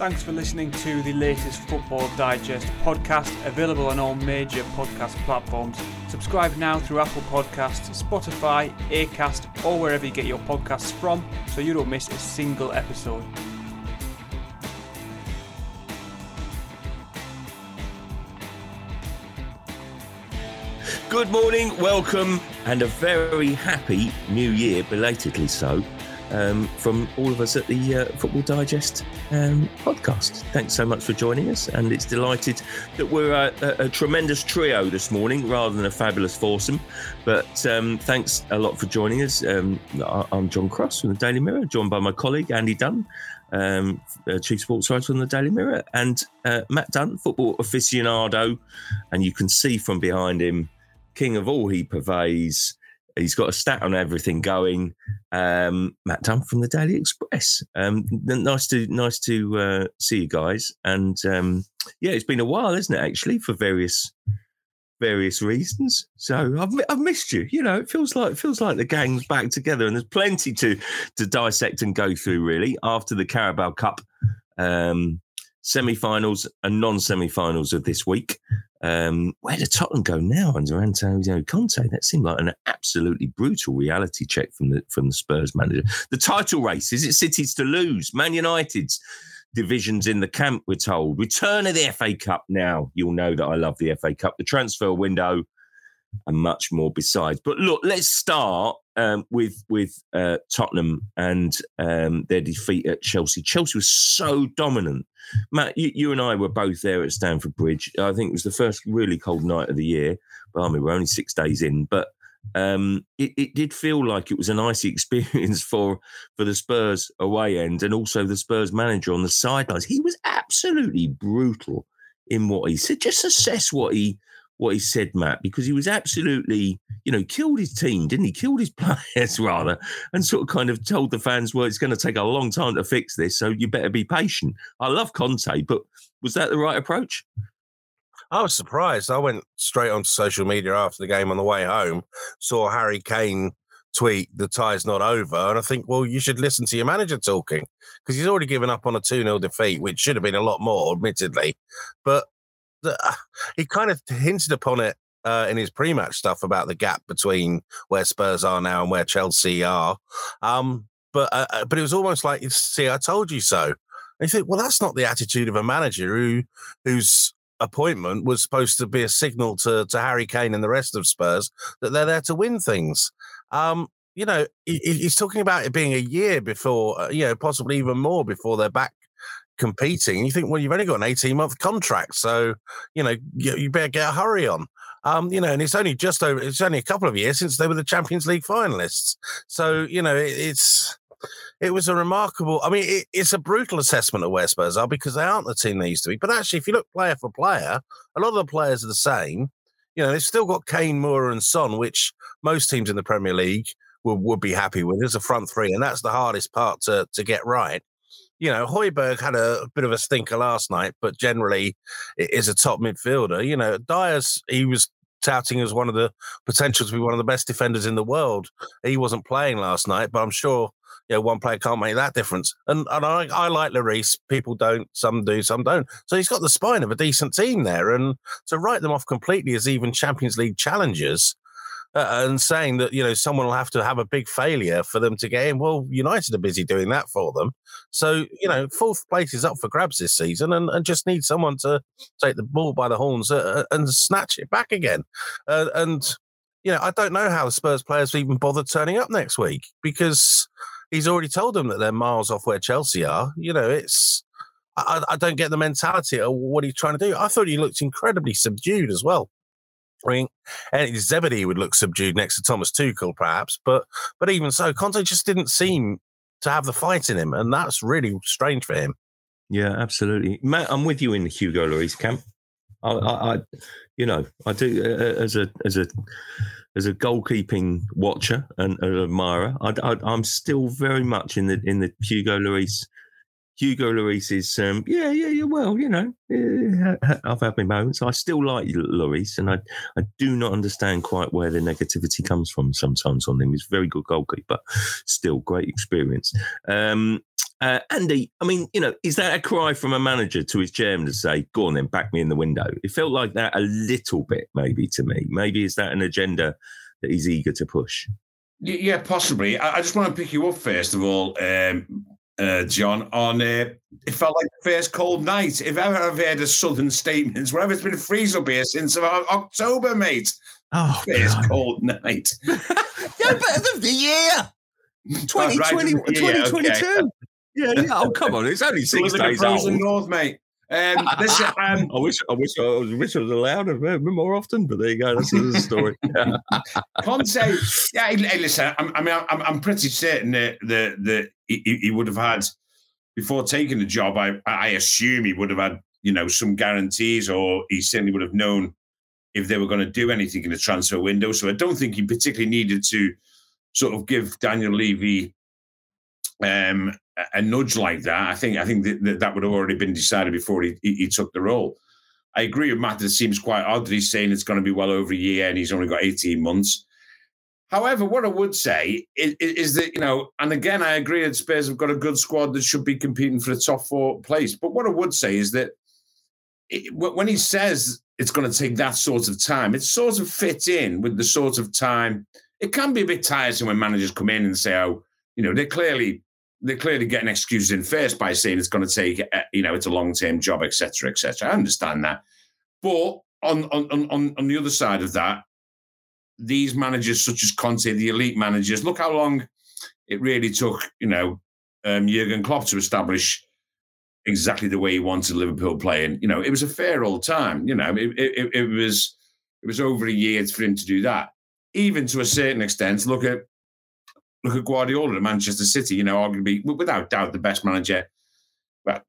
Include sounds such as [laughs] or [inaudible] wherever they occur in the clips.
Thanks for listening to the latest Football Digest podcast, available on all major podcast platforms. Subscribe now through Apple Podcasts, Spotify, Acast, or wherever you get your podcasts from so you don't miss a single episode. Good morning, welcome, and a very happy new year, belatedly so, um, from all of us at the uh, Football Digest um, podcast. Thanks so much for joining us, and it's delighted that we're a, a, a tremendous trio this morning rather than a fabulous foursome. But um, thanks a lot for joining us. Um, I'm John Cross from the Daily Mirror, joined by my colleague Andy Dunn. Um, uh, chief sports writer on the Daily Mirror, and uh, Matt Dunn, football aficionado, and you can see from behind him king of all he purveys. He's got a stat on everything going. Um, Matt Dunn from the Daily Express. Um, nice to nice to uh, see you guys. And um, yeah, it's been a while, isn't it? Actually, for various various reasons. So I've I've missed you. You know, it feels like it feels like the gang's back together, and there's plenty to to dissect and go through. Really, after the Carabao Cup. Um, semi-finals and non-semi-finals of this week. Um, where did Tottenham go now under Antonio Conte? That seemed like an absolutely brutal reality check from the from the Spurs manager. The title race is it City's to lose? Man United's divisions in the camp. We're told return of the FA Cup. Now you'll know that I love the FA Cup. The transfer window and much more besides. But look, let's start um, with with uh, Tottenham and um, their defeat at Chelsea. Chelsea was so dominant. Matt, you, you and I were both there at Stamford Bridge. I think it was the first really cold night of the year. But I mean, we're only six days in, but um, it, it did feel like it was an icy [laughs] experience for for the Spurs away end and also the Spurs manager on the sidelines. He was absolutely brutal in what he said. Just assess what he what he said, Matt, because he was absolutely, you know, killed his team, didn't he? Killed his [laughs] players rather, and sort of kind of told the fans, well, it's going to take a long time to fix this, so you better be patient. I love Conte, but was that the right approach? I was surprised. I went straight onto social media after the game on the way home, saw Harry Kane tweet, the tie's not over. And I think, well, you should listen to your manager talking because he's already given up on a 2 0 defeat, which should have been a lot more, admittedly. But he kind of hinted upon it uh, in his pre match stuff about the gap between where Spurs are now and where Chelsea are. Um, but uh, uh, but it was almost like, see, I told you so. And you think, well, that's not the attitude of a manager who who's appointment was supposed to be a signal to, to Harry Kane and the rest of Spurs that they're there to win things. Um, you know, he, he's talking about it being a year before, uh, you know, possibly even more before they're back competing. And you think, well, you've only got an 18 month contract. So, you know, you, you better get a hurry on. Um, you know, and it's only just over, it's only a couple of years since they were the Champions League finalists. So, you know, it, it's, it was a remarkable. I mean, it, it's a brutal assessment of where Spurs are because they aren't the team they used to be. But actually, if you look player for player, a lot of the players are the same. You know, they've still got Kane, Moura, and Son, which most teams in the Premier League would, would be happy with as a front three, and that's the hardest part to to get right. You know, Højbjerg had a bit of a stinker last night, but generally is a top midfielder. You know, Dier's he was touting as one of the potential to be one of the best defenders in the world. He wasn't playing last night, but I'm sure you know, one player can't make that difference. And and I, I like Lloris. People don't. Some do. Some don't. So he's got the spine of a decent team there. And to write them off completely as even Champions League challengers uh, and saying that you know someone will have to have a big failure for them to get in. Well, United are busy doing that for them. So you know, fourth place is up for grabs this season, and, and just need someone to take the ball by the horns uh, and snatch it back again. Uh, and you know, I don't know how the Spurs players even bother turning up next week because he's already told them that they're miles off where Chelsea are. You know, it's I, I don't get the mentality of what he's trying to do. I thought he looked incredibly subdued as well. And Zebedee would look subdued next to Thomas Tuchel, perhaps, but but even so, Conte just didn't seem to have the fight in him, and that's really strange for him. Yeah, absolutely, Matt. I'm with you in the Hugo Lloris camp. I, I, I you know, I do uh, as a as a as a goalkeeping watcher and an admirer. I, am still very much in the in the Hugo Lloris. Hugo Lloris is, um, yeah, yeah, yeah. Well, you know, yeah, I've had my moments. I still like Lloris, and I, I do not understand quite where the negativity comes from sometimes on him. He's very good goalkeeper, but still great experience. Um, Uh, Andy, I mean, you know, is that a cry from a manager to his chairman to say, "Go on, then back me in the window"? It felt like that a little bit, maybe to me. Maybe is that an agenda that he's eager to push? Yeah, possibly. I just want to pick you up first of all, um, uh, John. On uh, it felt like the first cold night. If ever I've heard a southern statements, wherever it's been freeze up here since October, mate. Oh, first God. cold night. [laughs] yeah, but of the year. 2020, right, 2022. Okay. Yeah, yeah. Oh, come on. It's only six days old. North, mate. Um, listen, [laughs] um, I wish I wish I was, wish I was allowed to more often, but there you go. That's the story. [laughs] Conte, yeah. Hey, listen, I'm, I mean, I'm, I'm pretty certain that that, that he, he, would have had before taking the job. I I assume he would have had you know some guarantees, or he certainly would have known if they were going to do anything in the transfer window. So I don't think he particularly needed to sort of give Daniel Levy um, a nudge like that, I think I think that, that would have already been decided before he, he, took the role. I agree with Matt it seems quite odd that he's saying it's going to be well over a year and he's only got 18 months. However, what I would say is, is, that, you know, and again, I agree that Spurs have got a good squad that should be competing for the top four place. But what I would say is that it, when he says it's going to take that sort of time, it sort of fits in with the sort of time. It can be a bit tiresome when managers come in and say, oh, you know, they're clearly they're clearly getting excuses in first by saying it's going to take, uh, you know, it's a long term job, etc., etc. I understand that, but on on on on the other side of that, these managers such as Conte, the elite managers, look how long it really took, you know, um, Jurgen Klopp to establish exactly the way he wanted Liverpool playing. You know, it was a fair old time. You know, it, it, it was it was over a year for him to do that. Even to a certain extent, look at look at Guardiola at Manchester City. You know, arguably without doubt the best manager, well,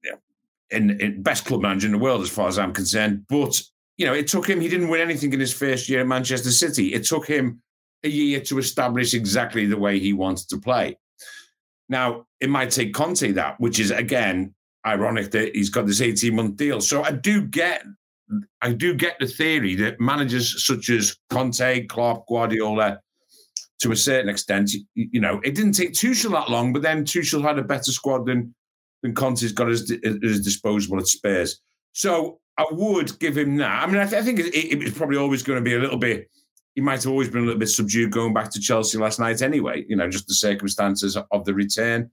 in, in best club manager in the world as far as I'm concerned. But you know, it took him. He didn't win anything in his first year at Manchester City. It took him a year to establish exactly the way he wanted to play. Now, it might take Conte that, which is again ironic that he's got this 18 month deal. So I do get I do get the theory that managers such as Conte, Klopp, Guardiola to a certain extent. You, know, it didn't take Tuchel that long, but then Tuchel had a better squad than than Conte's got as, as disposable at Spurs. So I would give him that. I mean, I, th- I think it, it, it's probably always going to be a little bit. He might have always been a little bit subdued going back to Chelsea last night, anyway. You know, just the circumstances of the return.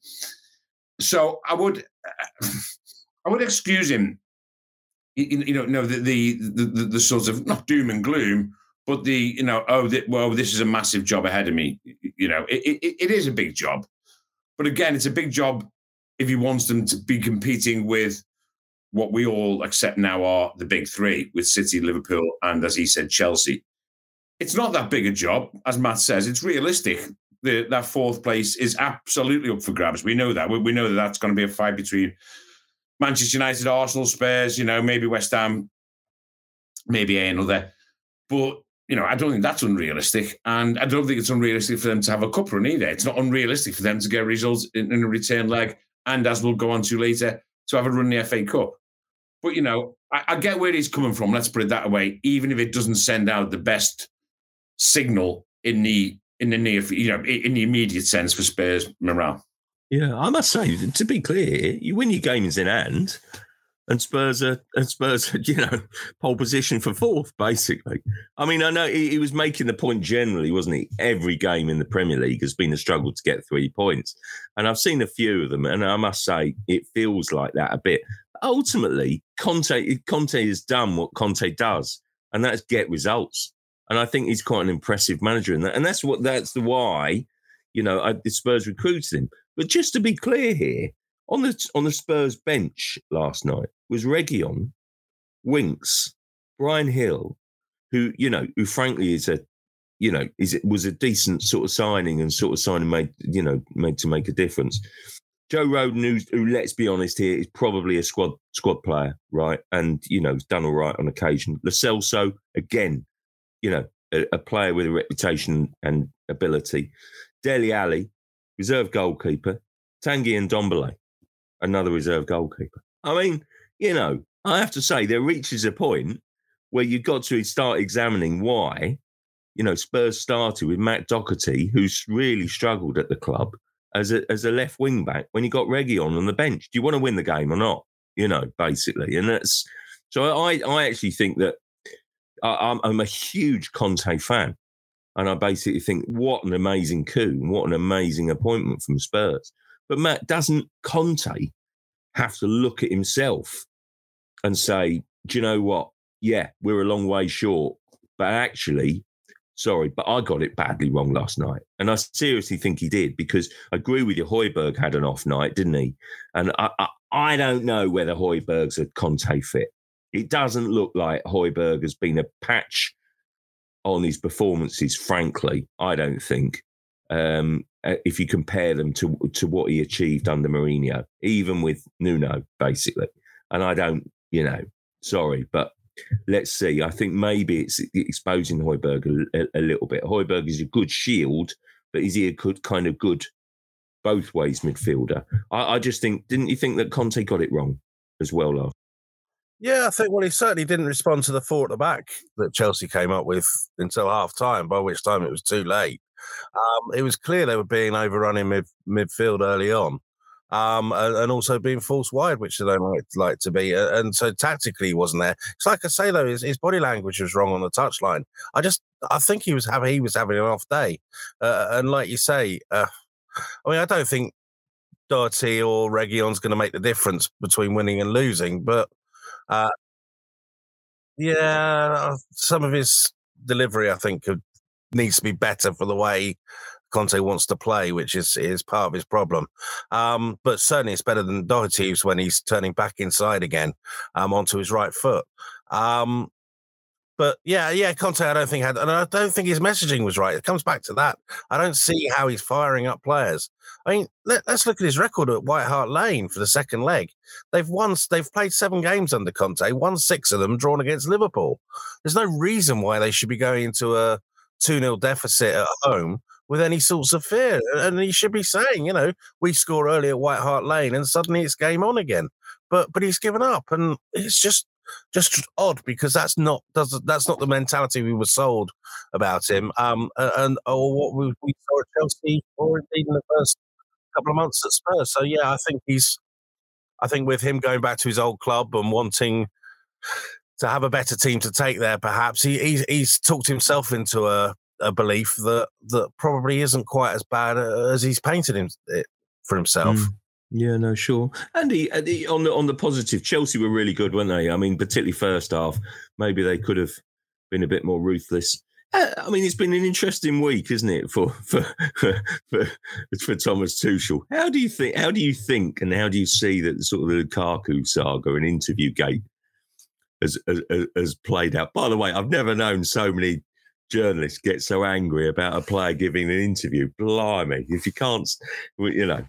So I would, [sighs] I would excuse him. You, you know, no, the, the the the sort of not doom and gloom, but the you know oh the, well this is a massive job ahead of me you know it, it, it is a big job. But again it's a big job if he wants them to be competing with what we all accept now are the big three with city liverpool and as he said chelsea. It's not that big a job as matt says. It's realistic. The, that fourth place is absolutely up for grabs. We know that. We, we know that that's going to be a fight between manchester united arsenal spurs you know maybe west ham maybe another. But you know, I don't think that's unrealistic. And I don't think it's unrealistic for them to have a cup run either. It's not unrealistic for them to get results in, in a return leg and, as we'll go on to later, to have a run in the FA Cup. But, you know, I, I get where he's coming from. Let's put it that way. Even if it doesn't send out the best signal in the in the near, you know, in the immediate sense for Spurs morale. Yeah, I must say, to be clear, you win your games in hand and Spurs are and Spurs are, [laughs] you know pole position for fourth basically. I mean, I know he, he, was making the point generally, wasn't he? Every game in the Premier League has been a struggle to get three points, and I've seen a few of them, and I must say it feels like that a bit. Ultimately, Conte Conte has done what Conte does, and that's get results. And I think he's quite an impressive manager in that, and that's what that's the why, you know, I, the Spurs recruited him. But just to be clear here, on the on the Spurs bench last night was Reguilón, Winks, Bryan Gil, who you know, who frankly is a you know is was a decent sort of signing and sort of signing made you know made to make a difference. Joe Rodon, who, who let's be honest here, is probably a squad squad player, right? And you know, has done all right on occasion. Lo Celso, again, you know, a, a player with a reputation and ability. Dele Alli, reserve goalkeeper. Tanguy and Ndombele, another reserve goalkeeper. I mean, you know, I have to say there reaches a point where you've got to start examining why, you know, Spurs started with Matt Doherty, who's really struggled at the club, as a as a left wing back when you got Reggie on on the bench? Do you want to win the game or not? You know, basically, and that's so. I I actually think that I, I'm, I'm a huge Conte fan, and I basically think what an amazing coup, what an amazing appointment from Spurs. But Matt, doesn't Conte have to look at himself and say, do you know what? Yeah, we're a long way short, but actually, sorry, but I got it badly wrong last night. And I seriously think he did because I agree with you. Højbjerg had an off night, didn't he? And I, I, I don't know whether Højbjerg's a Conte fit. It doesn't look like Højbjerg has been a patch on his performances, frankly. I don't think. Um, uh, if you compare them to to what he achieved under Mourinho, even with Nuno, basically. And I don't, you know, sorry, but let's see. I think maybe it's exposing Højbjerg a, a, little bit. Højbjerg is a good shield, but is he a good kind of good both ways midfielder? I, I just think, didn't you think that Conte got it wrong as well last? Yeah, I think well, he certainly didn't respond to the four at the back that Chelsea came up with until half time, by which time it was too late. Um, it was clear they were being overrun in mid, midfield early on um, and, and, also being forced wide, which they don't like, like to be. And so tactically, he wasn't there. It's like I say though, his, his body language was wrong on the touchline. I just, I think he was having, he was having an off day. Uh, and like you say, uh, I mean, I don't think Doherty or Reguilón's going to make the difference between winning and losing, but uh, yeah, some of his delivery, I think, could, needs to be better for the way Conte wants to play, which is is part of his problem. Um, but certainly, it's better than Doherty's when he's turning back inside again um, onto his right foot. Um, but yeah, yeah, Conte, I don't think had, and I don't think his messaging was right. It comes back to that. I don't see how he's firing up players. I mean, let, us look at his record at White Hart Lane for the second leg. They've won, they've played seven games under Conte, won six of them, drawn against Liverpool. There's no reason why they should be going into a 2 0 deficit at home with any sorts of fear. And he should be saying, you know, we score early at White Hart Lane and suddenly it's game on again. But but he's given up, and it's just just odd because that's not does that's not the mentality we were sold about him. Um, and or what we, we saw at Chelsea, or indeed in the first couple of months at Spurs. So yeah, I think he's. I think with him going back to his old club and wanting to have a better team to take there, perhaps he, he's, he's talked himself into a a belief that that probably isn't quite as bad uh, as he's painted him, it for himself. Mm. Yeah, no, sure. And he, on the on the positive, Chelsea were really good, weren't they? I mean, particularly first half. Maybe they could have been a bit more ruthless. Uh, I mean, it's been an interesting week, isn't it, for for for, for, for Thomas Tuchel? How do you think? How do you think, and how do you see that sort of the Lukaku saga and interview gate has, has, has played out? By the way, I've never known so many journalists get so angry about a player giving an interview. Blimey, if you can't, you know,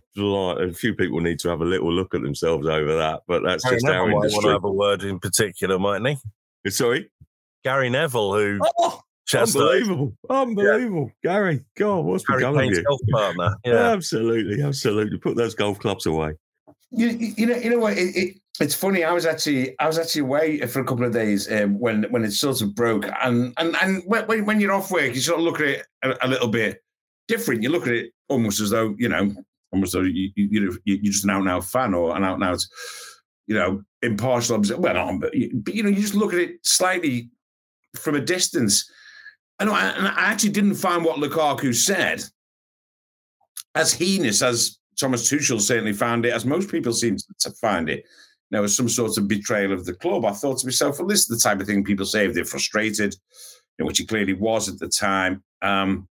a few people need to have a little look at themselves over that. But that's Gary just Neville our industry. Want to have a word in particular, mightn't he? Uh, sorry, Gary Neville, who. Oh! Unbelievable, unbelievable, yeah. Gary. God, what's Gary become Payne's of you? Golf partner. Yeah, absolutely, absolutely. Put those golf clubs away. You, you know, you know what? It, it, it's funny. I was actually I was actually away for a couple of days um, when when it sort of broke, and and and when when you're off work, you sort of look at it a, a, little bit different. You look at it almost as though you know, almost though you, you you're just an out and out fan or an out and out, you know, impartial observer. Well, not, but you, but you know, you just look at it slightly from a distance. And I, and I actually didn't find what Lukaku said as heinous as Thomas Tuchel certainly found it, as most people seem to find it you know, as some sort of betrayal of the club. I thought to myself, well, this is the type of thing people say if they're frustrated, which he clearly was at the time. Um,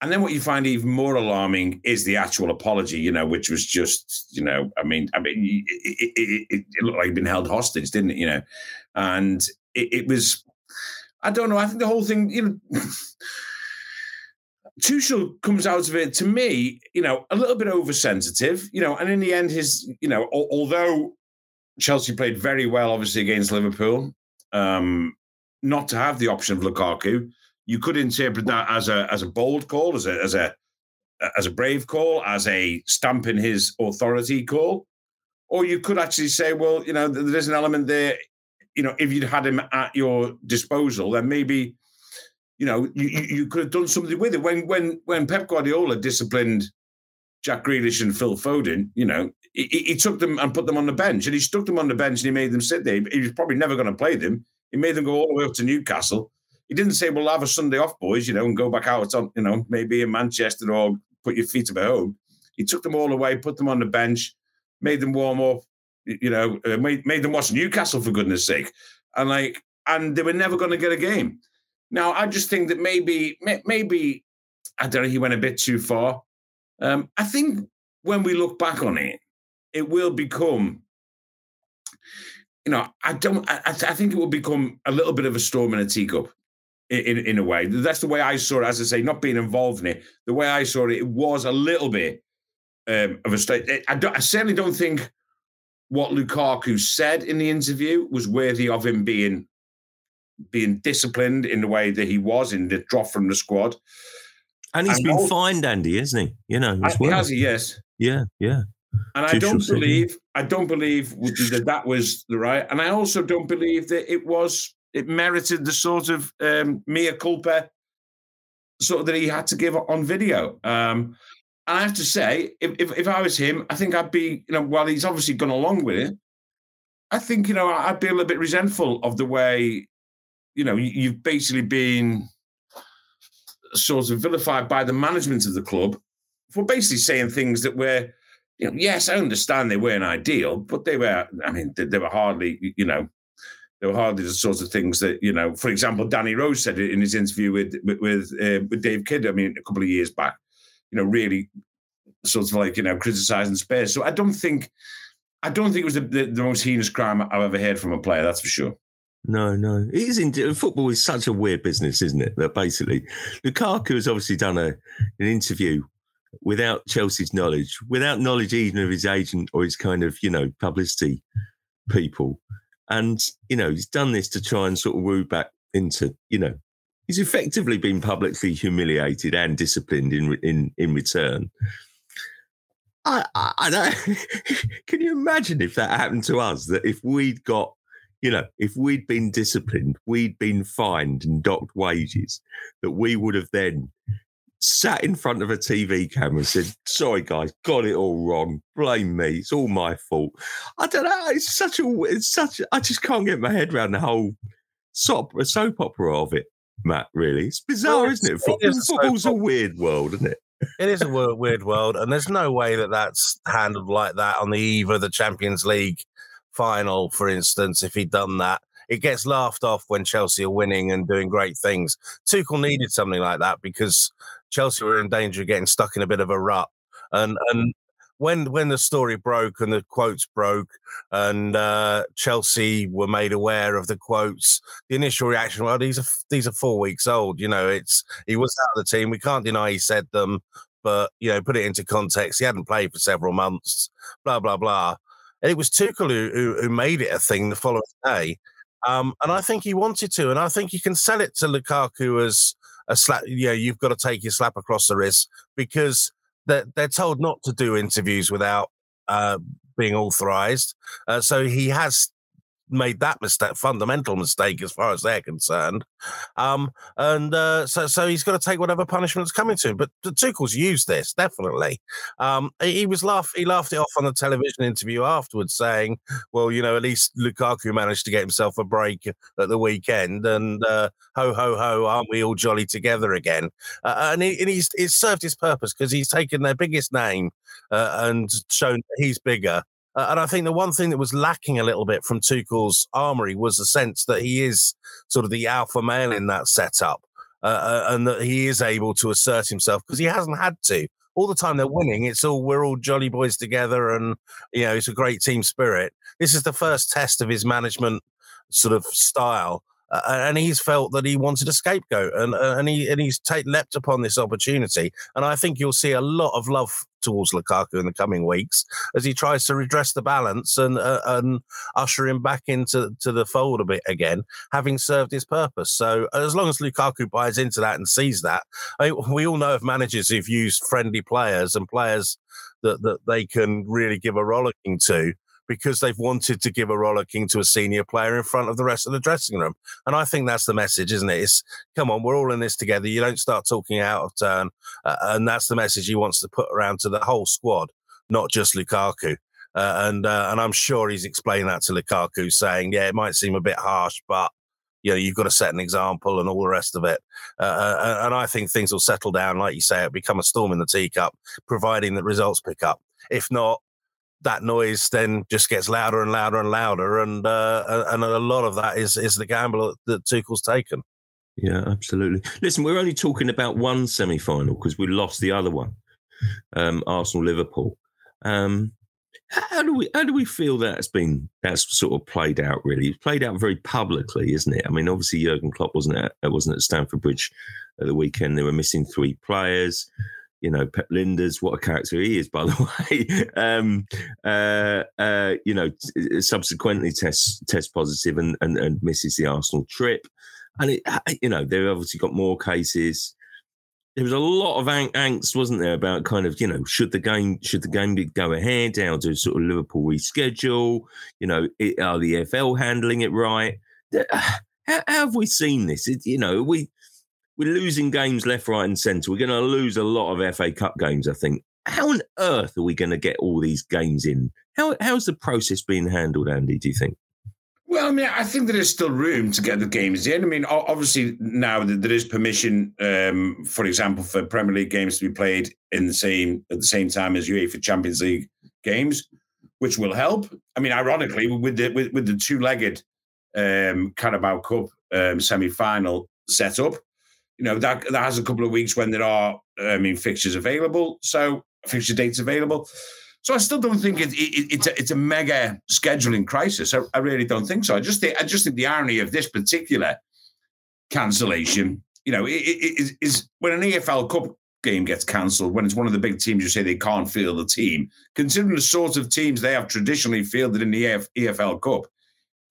and then what you find even more alarming is the actual apology, you know, which was just, you know, I mean, I mean, it, it, it, it looked like he'd been held hostage, didn't it? You know, and it, was, I don't know. I think the whole thing, you know. [laughs] Tuchel comes out of it to me, you know, a little bit oversensitive, you know, and in the end, his, you know, although Chelsea played very well, obviously, against Liverpool. Um, not to have the option of Lukaku, you could interpret that as a as a bold call, as a as a as a brave call, as a stamp in his authority call, or you could actually say, well, you know, there's an element there. You know, if you'd had him at your disposal, then maybe, you know, you, you could have done something with it. When when when Pep Guardiola disciplined Jack Grealish and Phil Foden, you know, he, he, took them and put them on the bench, and he stuck them on the bench and he made them sit there. He was probably never going to play them. He made them go all the way up to Newcastle. He didn't say, "We'll have a Sunday off, boys," you know, and go back out on, you know, maybe in Manchester or put your feet up at home. He took them all away, put them on the bench, made them warm up, you know, uh, made made them watch Newcastle for goodness sake, and like, and they were never going to get a game. Now, I just think that maybe, maybe, I don't know, he went a bit too far. Um, I think when we look back on it, it will become, you know, I don't, I, I think it will become a little bit of a storm in a teacup. In, in, a way, that's the way I saw it. As I say, not being involved in it, the way I saw it, it was a little bit um, of a state. I, I certainly don't think what Lukaku said in the interview was worthy of him being being disciplined in the way that he was in the drop from the squad. And he's and been also, fined, Andy, isn't he? You know, as well. has he? Yes. Yeah, yeah. And I don't believe, I don't believe that that was the right. And I also don't believe that it was, it merited the sort of um, mea culpa sort of that he had to give on video. Um, and I have to say, if, if, if I was him, I think I'd be, you know, while he's obviously gone along with it, I think, you know, I'd be a little bit resentful of the way, you know, you've basically been sort of vilified by the management of the club for basically saying things that were, you know, yes, I understand they weren't ideal, but they were, I mean, they, they were hardly, you know, they were hardly the sorts of things that, you know, for example, Danny Rose said it in his interview with with with, uh, with Dave Kidd, I mean, a couple of years back, you know, really sort of like, you know, criticizing Spurs. So I don't think, I don't think it was the, the, the most heinous crime I've ever heard from a player, that's for sure. No, no. It is in, football is such a weird business, isn't it? That basically Lukaku has obviously done a an interview without Chelsea's knowledge, without knowledge even of his agent or his kind of, you know, publicity people. And, you know, he's done this to try and sort of woo back into, you know, he's effectively been publicly humiliated and disciplined in in in return. I, I, I don't, [laughs] can you imagine if that happened to us? That if we'd got you know, if we'd been disciplined, we'd been fined and docked wages, that we would have then sat in front of a TV camera and said, "Sorry, guys, got it all wrong. Blame me. It's all my fault." I don't know. It's such a. It's such. A, I just can't get my head around the whole soap, uh, soap opera of it, Matt. Really, it's bizarre, well, isn't it? it is Football's a, a weird world, isn't it? it is a weird world, and there's no way that that's handled like that on the eve of the Champions League final, for instance, if he'd done that. It gets laughed off when Chelsea are winning and doing great things. Tuchel needed something like that because Chelsea were in danger of getting stuck in a bit of a rut. And and when when the story broke and the quotes broke and uh, Chelsea were made aware of the quotes, the initial reaction, well, these are these are four weeks old. You know, it's he was out of the team. We can't deny he said them, but you know, put it into context. He hadn't played for several months. Blah blah blah. And it was Tuchel who, who, who made it a thing the following day. Um, and I think he wanted to. And I think you can sell it to Lukaku as a slap. You know, you've got to take your slap across the wrist because they're, they're told not to do interviews without uh, being authorized. Uh, so he has made that mistake, fundamental mistake as far as they're concerned. Um, and uh, so, so he's got to take whatever punishment's coming to him. But the Tuchel's used this definitely. Um, he was laugh, he laughed it off on the television interview afterwards, saying, "Well, you know, at least Lukaku managed to get himself a break at the weekend, and uh, ho ho ho, aren't we all jolly together again?" Uh, and, he, and he's, he's served his purpose because he's taken their biggest name uh, and shown he's bigger uh, and I think the one thing that was lacking a little bit from Tuchel's armory was the sense that he is sort of the alpha male in that setup, uh, uh and that he is able to assert himself because he hasn't had to. All the time they're winning, it's all we're all jolly boys together, and you know it's a great team spirit. This is the first test of his management sort of style, uh, and he's felt that he wanted a scapegoat, and uh, and he and he's leapt upon this opportunity. And I think you'll see a lot of love towards Lukaku in the coming weeks as he tries to redress the balance and uh, and usher him back into to the fold a bit again, having served his purpose. So as long as Lukaku buys into that and sees that, I mean, we all know of managers who've used friendly players and players that that they can really give a rollicking to because they've wanted to give a rollicking to a senior player in front of the rest of the dressing room. And I think that's the message, isn't it? It's come on, we're all in this together. You don't start talking out of turn. Uh, and that's the message he wants to put around to the whole squad, not just Lukaku. Uh, and uh, and I'm sure he's explained that to Lukaku, saying, "Yeah, it might seem a bit harsh, but you know you've got to set an example and all the rest of it." Uh, uh and I think things will settle down, like you say, it'll become a storm in the teacup, providing that results pick up. If not, that noise then just gets louder and louder and louder, and uh, and a lot of that is is the gamble that Tuchel's taken. Yeah, absolutely. Listen, we're only talking about one semi final because we lost the other one, um, Arsenal Liverpool. Um, how do we how do we feel that's been that's sort of played out? Really, it's played out very publicly, isn't it? I mean, obviously Jurgen Klopp wasn't at wasn't at Stamford Bridge at the weekend. They were missing three players. You know, Pep Lijnders, what a character he is, by the [laughs] way. um, uh, uh, you know, subsequently tests test positive and, and and misses the Arsenal trip. And it, you know, they've obviously got more cases there was a lot of ang- angst, wasn't there, about kind of you know should the game should the game go ahead? How do sort of Liverpool reschedule? You know, it, are the FL handling it right? How, how have we seen this? It, you know, we we're losing games left, right, and centre. We're going to lose a lot of FA Cup games, I think. How on earth are we going to get all these games in? How how's the process being handled, Andy? Do you think? Well, I mean, I think there is still room to get the games in. I mean, obviously now there is permission, um, for example, for Premier League games to be played in the same at the same time as UEFA Champions League games, which will help. I mean, ironically, with the with, with the two-legged um, Carabao Cup um, semi-final set up, you know that that has a couple of weeks when there are, I mean, fixtures available, so fixture dates available. So I still don't think it, it, it's a, it's a mega scheduling crisis. I, I, really don't think so. I just think I just think the irony of this particular cancellation, you know, is, is when an EFL Cup game gets cancelled, when it's one of the big teams, you say they can't field the team. Considering the sort of teams they have traditionally fielded in the EF, EFL Cup,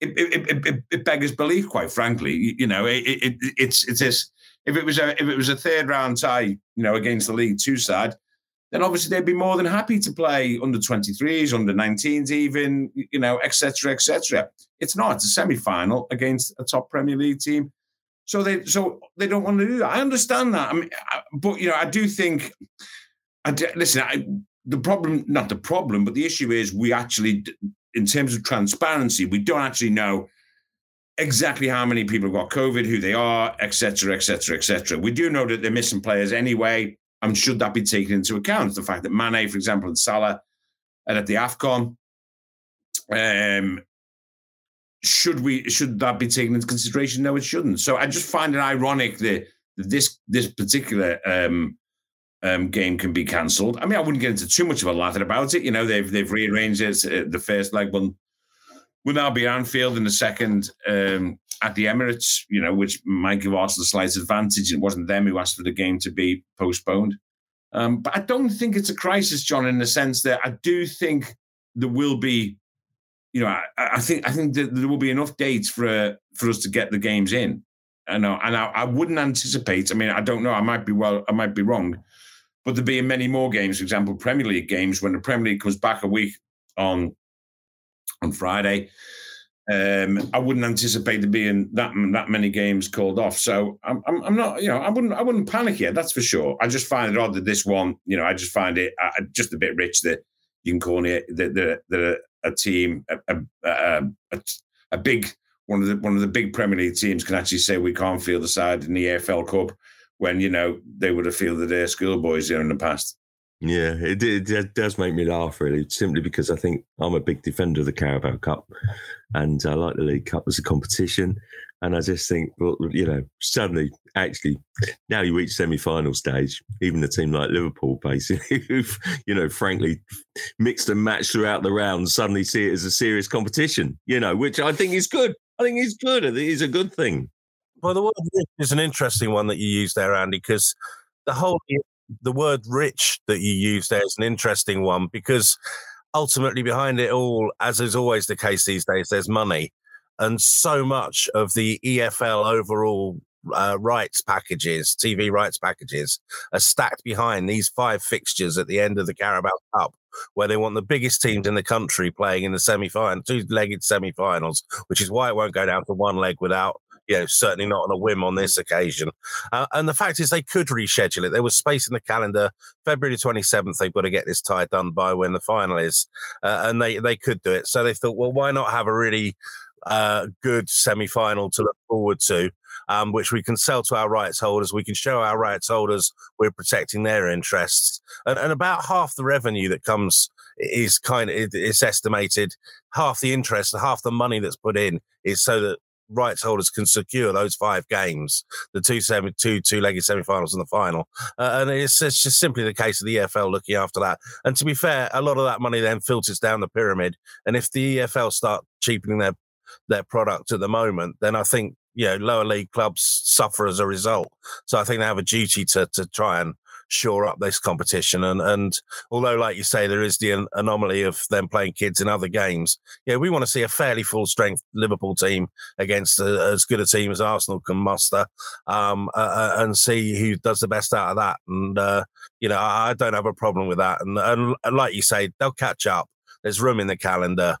it, it, it, it, beggars belief, quite frankly. You, know, it's it's this. If it was a if it was a third round tie, you know, against the League Two side, then obviously they'd be more than happy to play under 23s, under 19s, even, you know, etc., etc. It's not. It's a semi-final against a top Premier League team. So they so they don't want to do that. I understand that. I mean, but you know, I do think. I listen, I, the problem, not the problem, but the issue is we actually, in terms of transparency, we don't actually know exactly how many people have got COVID, who they are, etc., etc., etc. We do know that they're missing players anyway. And should that be taken into account? The fact that Mane, for example, and Salah are at the AFCON. Um, should we should that be taken into consideration? No, it shouldn't. So I just find it ironic that this this particular um, um, game can be cancelled. I mean, I wouldn't get into too much of a lather about it. You know, they've they've rearranged it. Uh, the first leg will will now be Anfield, in the second um, at the Emirates, you know, which might give Arsenal a slight advantage. It wasn't them who asked for the game to be postponed. Um, but I don't think it's a crisis, John, in the sense that I do think there will be, you know, I, I think I think that there will be enough dates for uh, for us to get the games in. I know, and I, I, wouldn't anticipate. I mean, I don't know. I might be well. I might be wrong, but there being many more games. For example, Premier League games when the Premier League comes back a week on on Friday um, I wouldn't anticipate there being that that many games called off. So I'm, I'm, I'm, not, you know, I wouldn't I wouldn't panic yet. That's for sure. I just find it odd that this one, you know, I just find it uh, just a bit rich that you can call it that the, a team a, a, a, a, big one of the one of the big Premier League teams can actually say we can't field the side in the EFL Cup when you know they would have fielded their schoolboys there in the past. Yeah, it, it, does make me laugh, really, simply because I think I'm a big defender of the Carabao Cup and I like the League Cup as a competition. And I just think, well, you know, suddenly, actually, now you reach semi-final stage, even a team like Liverpool, basically, [laughs] who've, you know, frankly, mixed and matched throughout the rounds, suddenly see it as a serious competition, you know, which I think is good. I think it's good. It is a good thing. Well, the word is an interesting one that you use there, Andy, because the whole the word rich that you use there is an interesting one because ultimately behind it all, as is always the case these days, there's money. And so much of the EFL overall uh, rights packages, TV rights packages, are stacked behind these five fixtures at the end of the Carabao Cup. where they want the biggest teams in the country playing in the semi-final, two-legged semi-finals, which is why it won't go down to one leg without you know, certainly not on a whim on this occasion. Uh, and the fact is, they could reschedule it. There was space in the calendar. February 27th, they've got to get this tie done by when the final is, uh, and they they could do it. So they thought, well, why not have a really uh, good semi final to look forward to? Um, which we can sell to our rights holders. We can show our rights holders we're protecting their interests, and, and about half the revenue that comes is kind of it's estimated half the interest, half the money that's put in is so that rights holders can secure those five games, the two semi, two two-legged semi-finals and the final, uh, and it's, it's just simply the case of the EFL looking after that. And to be fair, a lot of that money then filters down the pyramid, and if the EFL start cheapening their their product at the moment, then I think you know lower league clubs suffer as a result. So I think they have a duty to to try and shore up this competition. And and although, like you say, there is the an- anomaly of them playing kids in other games, yeah, we want to see a fairly full strength Liverpool team against a, as good a team as Arsenal can muster, um, uh, and see who does the best out of that. And uh, you know, I, I, don't have a problem with that. And, and like you say, they'll catch up. There's room in the calendar.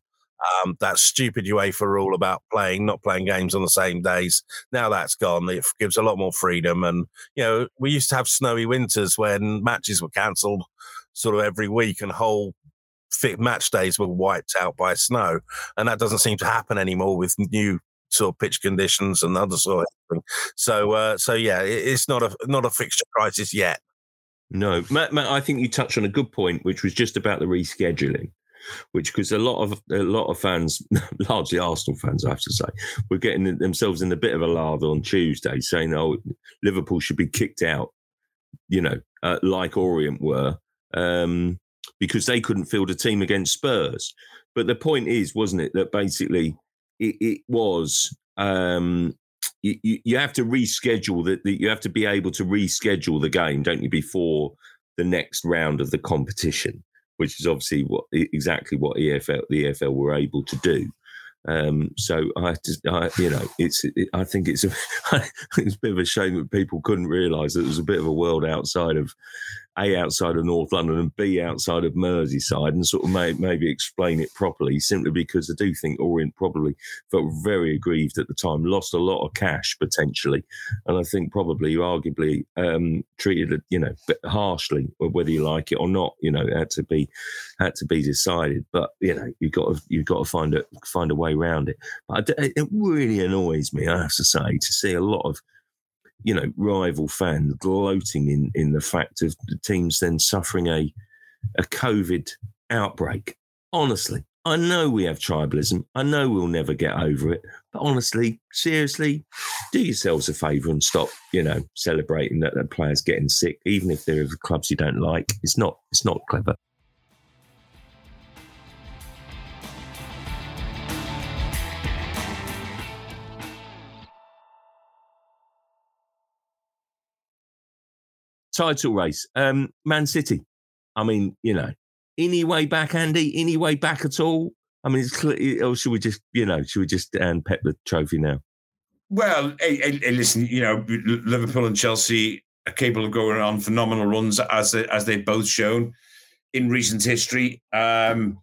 Um, that stupid UEFA rule about playing, not playing games on the same days. Now that's gone. It gives a lot more freedom. And, you know, we used to have snowy winters when matches were cancelled sort of every week and whole fit match days were wiped out by snow. And that doesn't seem to happen anymore with new sort of pitch conditions and other sort of thing. So, uh, so yeah, it, it's not a, not a fixture crisis yet. No, Matt, Matt, I think you touched on a good point, which was just about the rescheduling which because a lot of a lot of fans, [laughs] largely Arsenal fans, I have to say, were getting themselves in a bit of a lather on Tuesday, saying, "Oh, Liverpool should be kicked out," you know, uh, like Orient were, um, because they couldn't field a team against Spurs. But the point is, wasn't it, that basically it, it was. Um, you, you, have to reschedule that you have to be able to reschedule the game, don't you, before the next round of the competition which is obviously what exactly what EFL the EFL were able to do. Um, so I just, I, you know, it's, it, I think it's a, [laughs] it's a bit of a shame that people couldn't realise that there was a bit of a world outside of a outside of North London and B outside of Merseyside and sort of may, maybe explain it properly simply because I do think Orient probably felt very aggrieved at the time, lost a lot of cash potentially. And I think probably arguably um, treated it, you know, harshly, whether you like it or not, you know, it had to be had to be decided. But, you know, you've got to you've got to find a find a way around it. But it really annoys me, I have to say, to see a lot of you know, rival fans gloating in in the fact of the teams then suffering a a COVID outbreak. Honestly, I know we have tribalism. I know we'll never get over it. But honestly, seriously, do yourselves a favour and stop, you know, celebrating that, that players getting sick, even if they're of clubs you don't like. It's not it's not clever. Title race. Um, Man City. I mean, you know, any way back, Andy? Any way back at all? I mean, it's clear, or should we just, you know, should we just um, pet the trophy now? Well, hey, hey, hey, listen, you know, Liverpool and Chelsea are capable of going on phenomenal runs as they, as they've both shown in recent history. Um,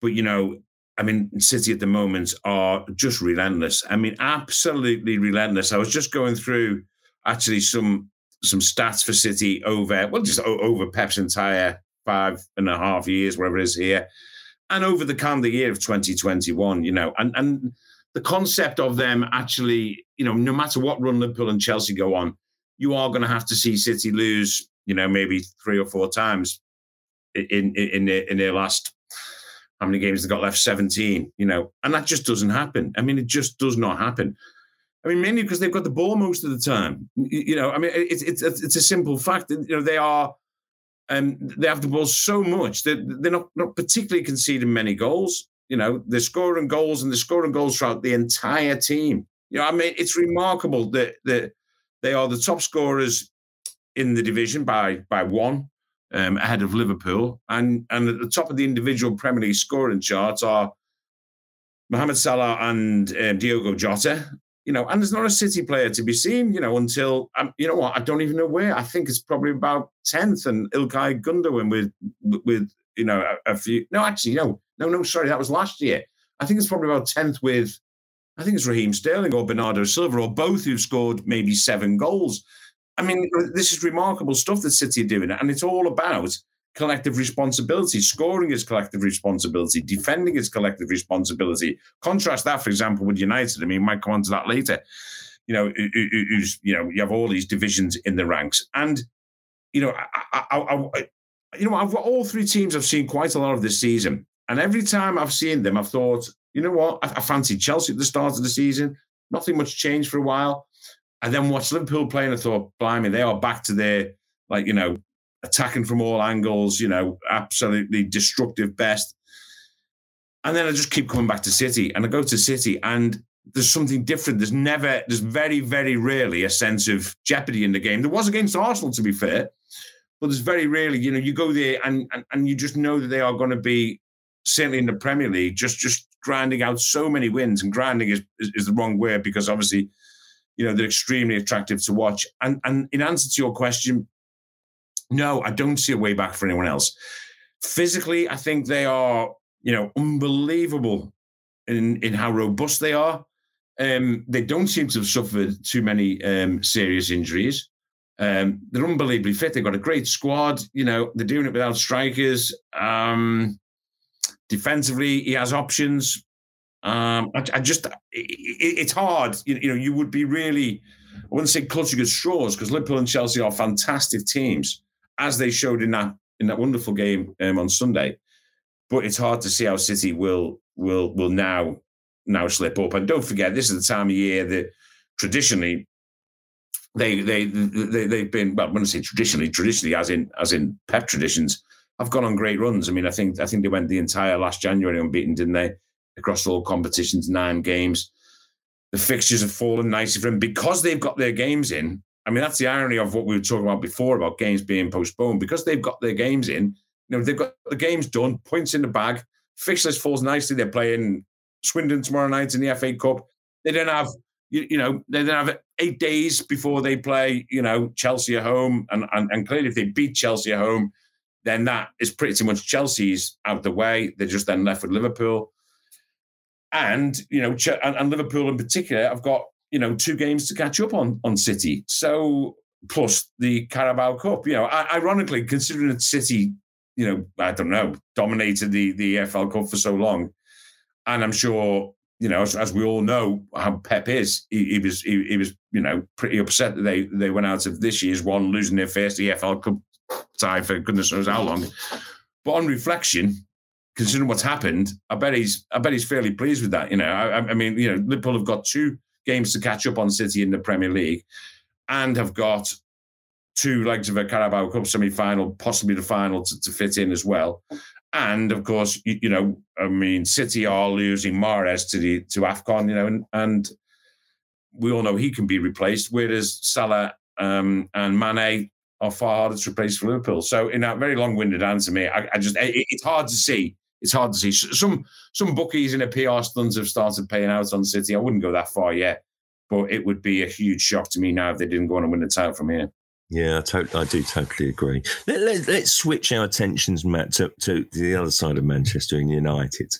but you know, I mean, City at the moment are just relentless. I mean, absolutely relentless. I was just going through actually some some stats for City over, well, just over Pep's entire five and a half years, whatever it is here, and over the calendar year of 2021, you know, and, and the concept of them actually, you know, no matter what run Liverpool and Chelsea go on, you are going to have to see City lose, you know, maybe three or four times in in in their, in their last how many games they got left? 17, you know, and that just doesn't happen. I mean, it just does not happen. I mean, mainly because they've got the ball most of the time. You know, I mean, it's it's it's a simple fact. You know, they are, um, they have the ball so much that they're not not particularly conceding many goals. You know, they're scoring goals and they're scoring goals throughout the entire team. You know, I mean, it's remarkable that that they are the top scorers in the division by by one, um, ahead of Liverpool, and and at the top of the individual Premier League scoring charts are Mohamed Salah and um, Diogo Jota, you know, and there's not a City player to be seen, you know, until um, you know what I don't even know where. I think it's probably about tenth, and Ilkay Gundogan with with you know, a, a few. No, actually, no, no, no. Sorry, that was last year. I think it's probably about tenth with, I think it's Raheem Sterling or Bernardo Silva or both who've scored maybe seven goals. I mean, this is remarkable stuff that City are doing, and it's all about collective responsibility. Scoring is collective responsibility. Defending is collective responsibility. Contrast that, for example, with United. I mean, we might come on to that later. You know, who's you know, you have all these divisions in the ranks, and you know, I, I, I, you know, I've got all three teams I've seen quite a lot of this season, and every time I've seen them, I've thought, you know what, I, I fancied Chelsea at the start of the season. Nothing much changed for a while. And then watched Liverpool play, and I thought, blimey, they are back to their like you know attacking from all angles, you know, absolutely destructive best. And then I just keep coming back to City, and I go to City, and there's something different. There's never, there's very, very rarely a sense of jeopardy in the game. There was against Arsenal, to be fair, but there's very rarely, you know, you go there and and, and you just know that they are going to be certainly in the Premier League, just just grinding out so many wins. And grinding is, is, is the wrong word because obviously, you know, they're extremely attractive to watch. And and in answer to your question, no, I don't see a way back for anyone else. Physically, I think they are, you know, unbelievable in in how robust they are. Um, they don't seem to have suffered too many um, serious injuries. Um, they're unbelievably fit. They've got a great squad. You know, they're doing it without strikers. Um, defensively, he has options. Um, I, I just, it, it's hard. You, you, know, you would be really, I wouldn't say clutching at straws because Liverpool and Chelsea are fantastic teams, as they showed in that in that wonderful game um, on Sunday. But it's hard to see how City will will will now now slip up. And don't forget, this is the time of year that traditionally they they they they've been well, when I say traditionally, traditionally as in as in Pep traditions, I've gone on great runs. I mean, I think I think they went the entire last January unbeaten, didn't they? Across all competitions, nine games. The fixtures have fallen nicely for them because they've got their games in. I mean, that's the irony of what we were talking about before about games being postponed. Because they've got their games in, you know, they've got the games done, points in the bag, fixture list falls nicely. They're playing Swindon tomorrow night in the FA Cup. They don't have you, you, know, they then have eight days before they play, you know, Chelsea at home. And, and, and clearly, if they beat Chelsea at home, then that is pretty much Chelsea's out of the way. They're just then left with Liverpool. And, you know, and, and Liverpool in particular, I've got, you know, two games to catch up on on City. So, plus the Carabao Cup, you know, ironically, considering that City, you know, I don't know, dominated the, the EFL Cup for so long. And I'm sure you know, as, as, we all know how Pep is, he, he was he, he, was you know pretty upset that they they went out of this year's one losing their first EFL Cup tie for goodness knows how long. But on reflection, considering what's happened, I bet he's I bet he's fairly pleased with that. You know, I, I mean, you know, Liverpool have got two games to catch up on City in the Premier League, and have got two legs of a Carabao Cup semi-final, possibly the final to, to fit in as well. And of course, you, you, know, I mean, City are losing Mahrez to the to Afcon, you know, and, and we all know he can be replaced, whereas Salah um, and Mane are far harder to replace for Liverpool. So, in that very long-winded answer, me, I, I just it, it's hard to see. It's hard to see. Some some bookies in a PR stunts have started paying out on City. I wouldn't go that far yet, but it would be a huge shock to me now if they didn't go on and win the title from here. Yeah, I, to- I do totally agree. Let, let, let's switch our attentions, Matt, to, to the other side of Manchester and United.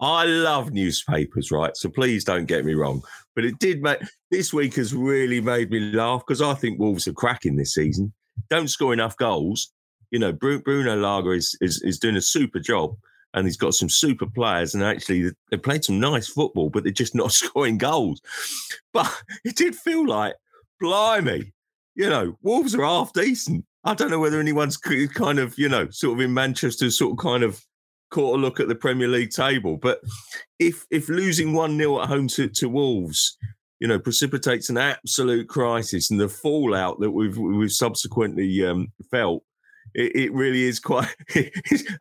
I love newspapers, right? So please don't get me wrong. But it did make this week has really made me laugh because I think Wolves are cracking this season. Don't score enough goals. You know, Bruno Lage is, is, is doing a super job and he's got some super players. And actually, they played some nice football, but they're just not [laughs] scoring goals. But it did feel like, blimey, you know, Wolves are half decent. I don't know whether anyone's kind of, you know, sort of in Manchester, sort of kind of caught a look at the Premier League table. But if if losing one 0 at home to, to Wolves, you know, precipitates an absolute crisis and the fallout that we've we've subsequently um, felt it, it really is quite. [laughs]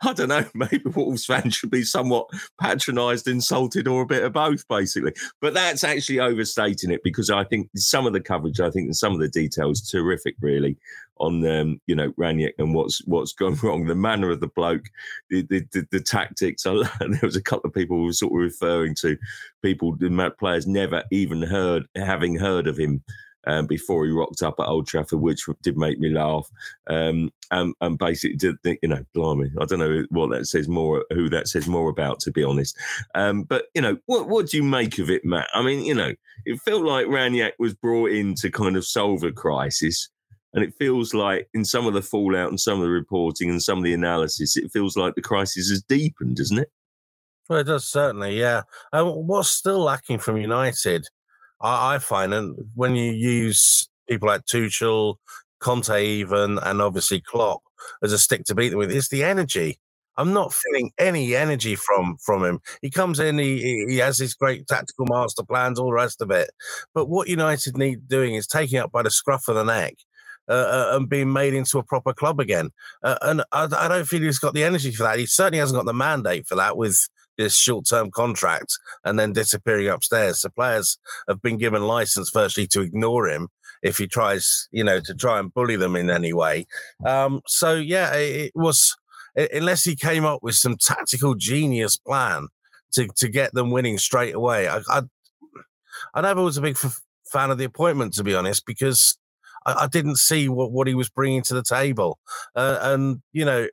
I don't know. Maybe Wolves fans should be somewhat patronised, insulted, or a bit of both, basically. But that's actually overstating it because I think some of the coverage, I think, and some of the details, terrific, really, on um, you know Rangnick and what's what's [laughs] gone wrong, the manner of the bloke, the the, the, the tactics. I, [laughs] there was a couple of people who were sort of referring to people, the players never even heard having heard of him um, before he rocked up at Old Trafford, which did make me laugh. Um, and, and basically, did think, you know, blimey, I don't know what that says more, who that says more about, to be honest. Um, but you know, what what do you make of it, Matt? I mean, you know, it felt like Rangnick was brought in to kind of solve a crisis. And it feels like in some of the fallout and some of the reporting and some of the analysis, it feels like the crisis has deepened, doesn't it? Well, it does certainly, yeah. Um, what's still lacking from United, I, I find, and when you use people like Tuchel, Conte, even, and obviously Klopp as a stick to beat them with, it's the energy. I'm not feeling any energy from from him. He comes in, he he has his great tactical master plans, all the rest of it. But what United need doing is taking up by the scruff of the neck uh, uh, and being made into a proper club again. Uh, and I, I, don't feel he's got the energy for that. He certainly hasn't got the mandate for that with this short-term contract and then disappearing upstairs. The players have been given license virtually to ignore him if he tries, you know, to try and bully them in any way. Um, so yeah, it, it was unless he came up with some tactical genius plan to to get them winning straight away. I I, I never was a big f- fan of the appointment, to be honest, because I, I didn't see what, what he was bringing to the table. Uh, and, you know,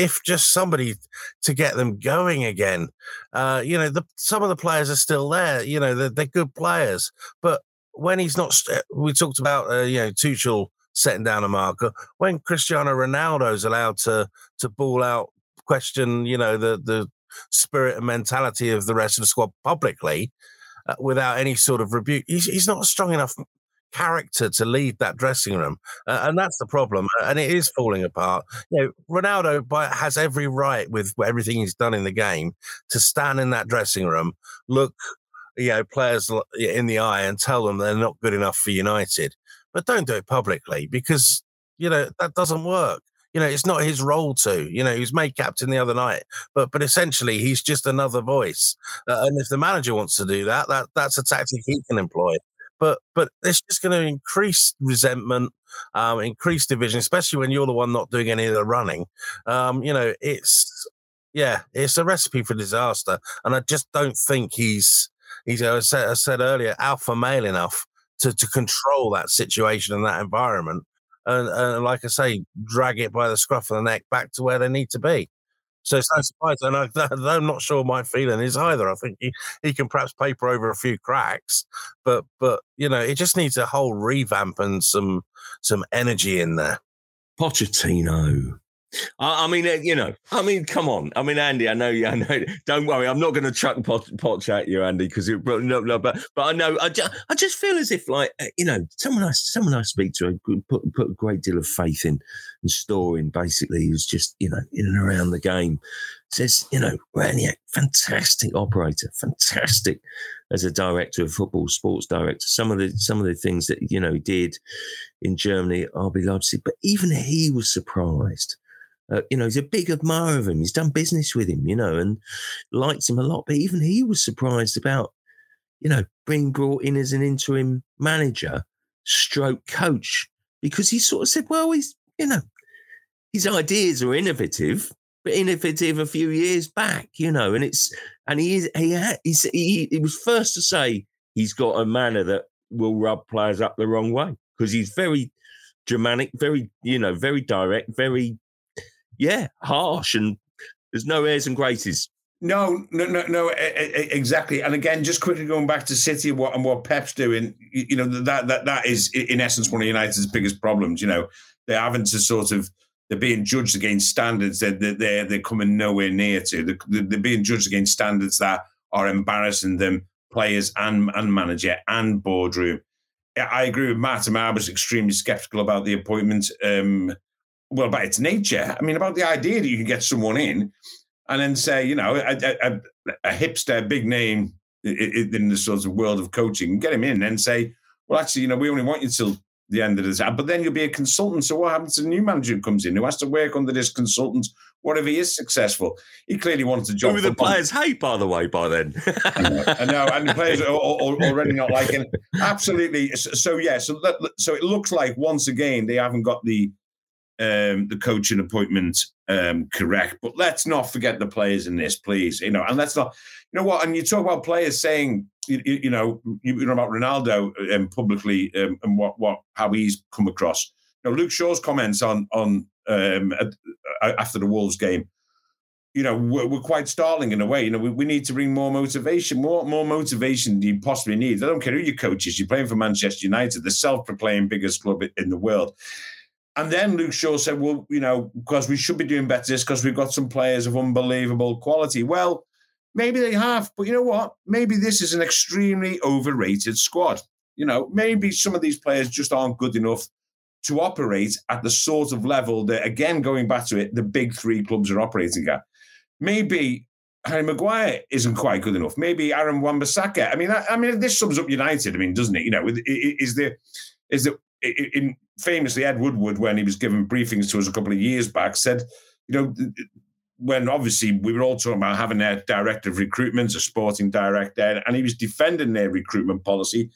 if just somebody to get them going again, uh, you know, the, some of the players are still there. You know, they're, they're good players, but when he's not, we talked about, uh, you know, Tuchel setting down a marker. When Cristiano Ronaldo is allowed to to ball out, question, you know, the the spirit and mentality of the rest of the squad publicly, uh, without any sort of rebuke, he's, he's not strong enough character to lead that dressing room, uh, and that's the problem. And it is falling apart. You know, Ronaldo has every right with everything he's done in the game to stand in that dressing room, look, you know, players in the eye, and tell them they're not good enough for United. But don't do it publicly because you know that doesn't work. You know, it's not his role to. You know, he was made captain the other night, but but essentially he's just another voice. Uh, and if the manager wants to do that, that that's a tactic he can employ but but it's just going to increase resentment, um, increase division, especially when you're the one not doing any of the running. Um, you know, it's yeah, it's a recipe for disaster, and I just don't think he's he's. I said, I said earlier, alpha male enough to to control that situation and that environment. And, and like I say, drag it by the scruff of the neck back to where they need to be. So it's no surprise, and I, [laughs] am not sure my feeling is either. I think he, he can perhaps paper over a few cracks, but but you know, it just needs a whole revamp and some some energy in there. Pochettino. I, I mean, uh, you know, I mean, come on. I mean, Andy, I know you. I know. Don't worry, I'm not going to chuck pot, pot at you, Andy, because you. no, no, but but I know. I just, I just feel as if, like, uh, you know, someone I someone I speak to, I put put a great deal of faith in and store in. Basically, who's just you know in and around the game. Says, you know, Rangnick, fantastic operator, fantastic as a director of football, sports director. Some of the some of the things that you know he did in Germany, RB Leipzig, but even he was surprised uh, you know, he's a big admirer of him. He's done business with him, you know, and likes him a lot. But even he was surprised about, you know, being brought in as an interim manager, stroke coach, because he sort of said, well, he's, you know, his ideas are innovative, but innovative a few years back, you know, and it's, and he is, he, had, he's, he, he was first to say he's got a manner that will rub players up the wrong way because he's very Germanic, very, you know, very direct, very yeah, harsh and there's no airs and graces. No, no, no, no, exactly. And again, just quickly going back to City and what and what Pep's doing, you know, that that that is in essence one of United's biggest problems. You know, they're having to sort of they're being judged against standards that they're, they're they're coming nowhere near to. They're, they're being judged against standards that are embarrassing them, players and and manager and boardroom. I agree with Matt. I was extremely skeptical about the appointment. Um, well, about its nature. I mean, about the idea that you can get someone in and then say, you know, a, a, a hipster, big name in the sort of world of coaching, get him in and say, well, actually, you know, we only want you till the end of the time, but then you'll be a consultant. So what happens to the new manager who comes in who has to work under this consultant? What if he is successful? He clearly wants a job. Who the players hate, by the way, by then. [laughs] I, know, I know, and the players are already not liking it. Absolutely. So, yeah, so, that, so it looks like once again they haven't got the um, the coaching appointment um, correct. But let's not forget the players in this, please. You know, and let's not, you know what? And you talk about players saying, you, you know, you know about Ronaldo um, publicly um, and what what how he's come across. You know, Luke Shaw's comments on on um, after the Wolves game you know, we're, we're, quite startling in a way. You know, we, we need to bring more motivation, more more motivation do you possibly need. I don't care who your coach is. You're playing for Manchester United, the self-proclaimed biggest club in the world. And then Luke Shaw said, well, you know, because we should be doing better this because we've got some players of unbelievable quality. Well, maybe they have, but you know what? Maybe this is an extremely overrated squad. You know, maybe some of these players just aren't good enough to operate at the sort of level that, again, going back to it, the big three clubs are operating at maybe Harry Maguire isn't quite good enough. Maybe Aaron Wan-Bissaka. I mean, I, I, mean, this sums up United. I mean, doesn't it? You know, is the is the in famously Ed Woodward when he was giving briefings to us a couple of years back said, you know, when obviously we were all talking about having a director of recruitment, a sporting director, and he was defending their recruitment policy,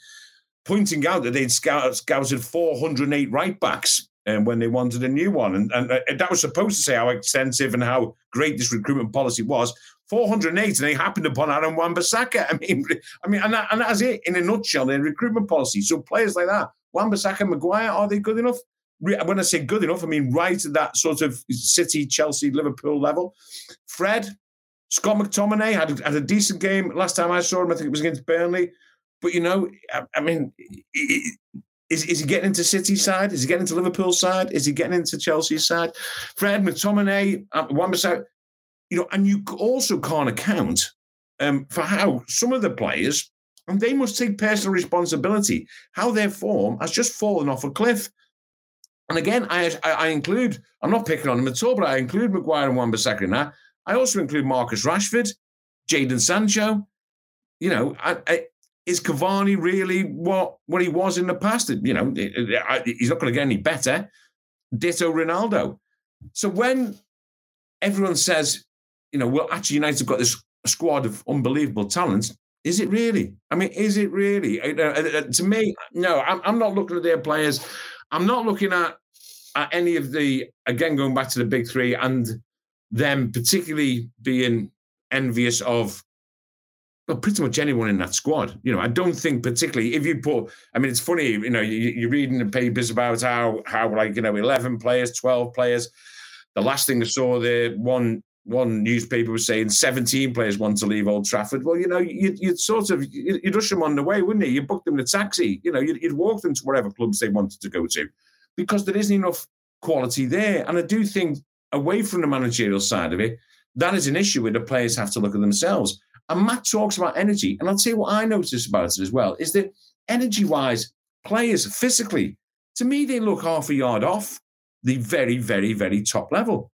pointing out that they'd scouted 408 right backs and um, when they wanted a new one. And, and, and, that was supposed to say how extensive and how great this recruitment policy was. 408, and they happened upon Aaron Wan-Bissaka. [laughs] I mean, I mean, and, that, and that's it in a nutshell, their recruitment policy. So players like that, Wan-Bissaka, Maguire, are they good enough? When I say good enough, I mean right at that sort of City, Chelsea, Liverpool level. Fred, Scott McTominay had, had a decent game last time I saw him. I think it was against Burnley. But you know, I, I mean, is, is he getting into City side? Is he getting into Liverpool side? Is he getting into Chelsea side? Fred McTominay, one percent. You know, and you also can't account um, for how some of the players, and they must take personal responsibility, how their form has just fallen off a cliff. And again, I, I, I include, I'm not picking on him at all, but I include Maguire and Wan-Bissaka in that. I also include Marcus Rashford, Jadon Sancho. You know, I, I, is Cavani really what what he was in the past? You know, he's not going to get any better. Ditto Ronaldo. So when everyone says, you know, well, actually, United have got this squad of unbelievable talents. Is it really? I mean, is it really? Uh, uh, to me, no. I'm, not looking at their players. I'm not looking at, at any of the again going back to the big three and them particularly being envious of well, pretty much anyone in that squad. You know, I don't think particularly if you put. I mean, it's funny. You know, you, are reading the papers about how how like you know, eleven players, twelve players. The last thing I saw there, one one newspaper was saying 17 players want to leave Old Trafford. Well, you know, you'd, you'd sort of you'd rush them on the way, wouldn't you? You book them a taxi. You know, you'd, you'd walk them to whatever clubs they wanted to go to, because there isn't enough quality there. And I do think away from the managerial side of it, that is an issue where the players have to look at themselves. And Matt talks about energy. And I'll tell you what I noticed about it as well is that energy wise, players physically, to me, they look half a yard off the very, very, very top level.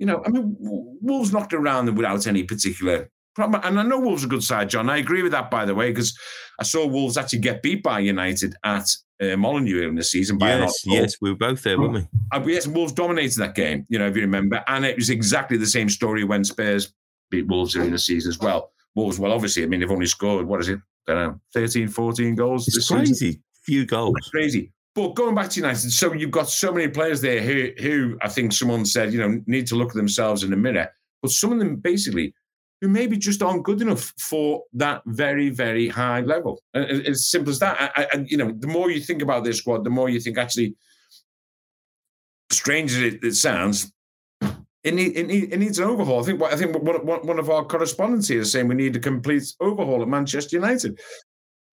You know, I mean, Wolves knocked around them without any particular problem. And I know Wolves are a good side, John. I agree with that, by the way, because I saw Wolves actually get beat by United at uh, Molineux in the season. By yes, yes, we were both there, weren't we? Uh, yes, Wolves dominated that game, you know, if you remember. And it was exactly the same story when Spurs beat Wolves during the season as well. Wolves, well, obviously, I mean, they've only scored, what is it? I don't know, 13, 14 goals. It's crazy. Season. Few goals. It's crazy. But going back to United, so you've got so many players there who, who I think someone said, you know, need to look at themselves in the mirror. But some of them basically who maybe just aren't good enough for that very, very high level. And as simple as that. I, you know, the more you think about this squad, the more you think actually, strange as it, it sounds, it, need, it, need, it needs an overhaul. I think I think one, one of our correspondents here is saying we need a complete overhaul at Manchester United,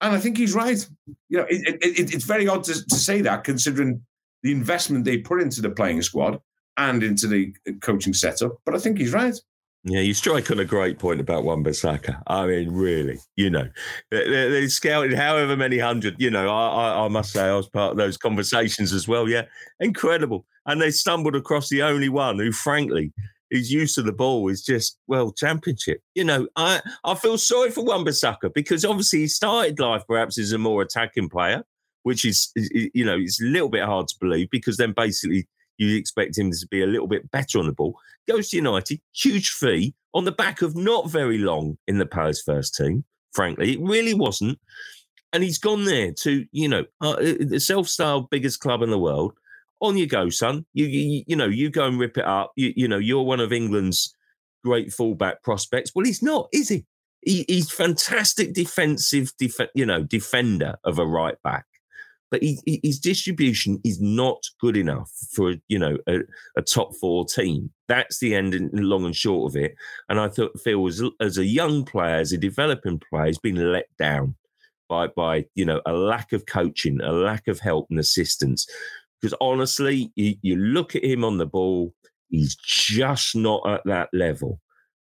and I think he's right. You know, it, it, it's very odd to, to say that considering the investment they put into the playing squad and into the uh, coaching setup. But I think he's right. Yeah, you strike on a great point about Wan-Bissaka. I mean, really, you know, they, they scouted however many hundred. You know, I, I, I, must say I was part of those conversations as well. Yeah, incredible. And they stumbled across the only one who, frankly, his use of the ball is just well championship. You know, I I feel sorry for Wan-Bissaka because obviously he started life perhaps as a more attacking player, which is you know it's a little bit hard to believe because then basically you expect him to be a little bit better on the ball. Goes to United, huge fee on the back of not very long in the Palace first team. Frankly, it really wasn't. And he's gone there to, you know, uh, the self-styled biggest club in the world, on you go, son. You, you, you know, you go and rip it up. You, you know, you're one of England's great fullback prospects. Well, he's not, is he? he he's fantastic defensive, def- you know, defender of a right back but he, he, his distribution is not good enough for you know a, a, top four team. That's the end and long and short of it. And I thought Phil as, as a young player, as a developing player, has been let down by by you know a lack of coaching, a lack of help and assistance. Because honestly, you, you look at him on the ball, he's just not at that level.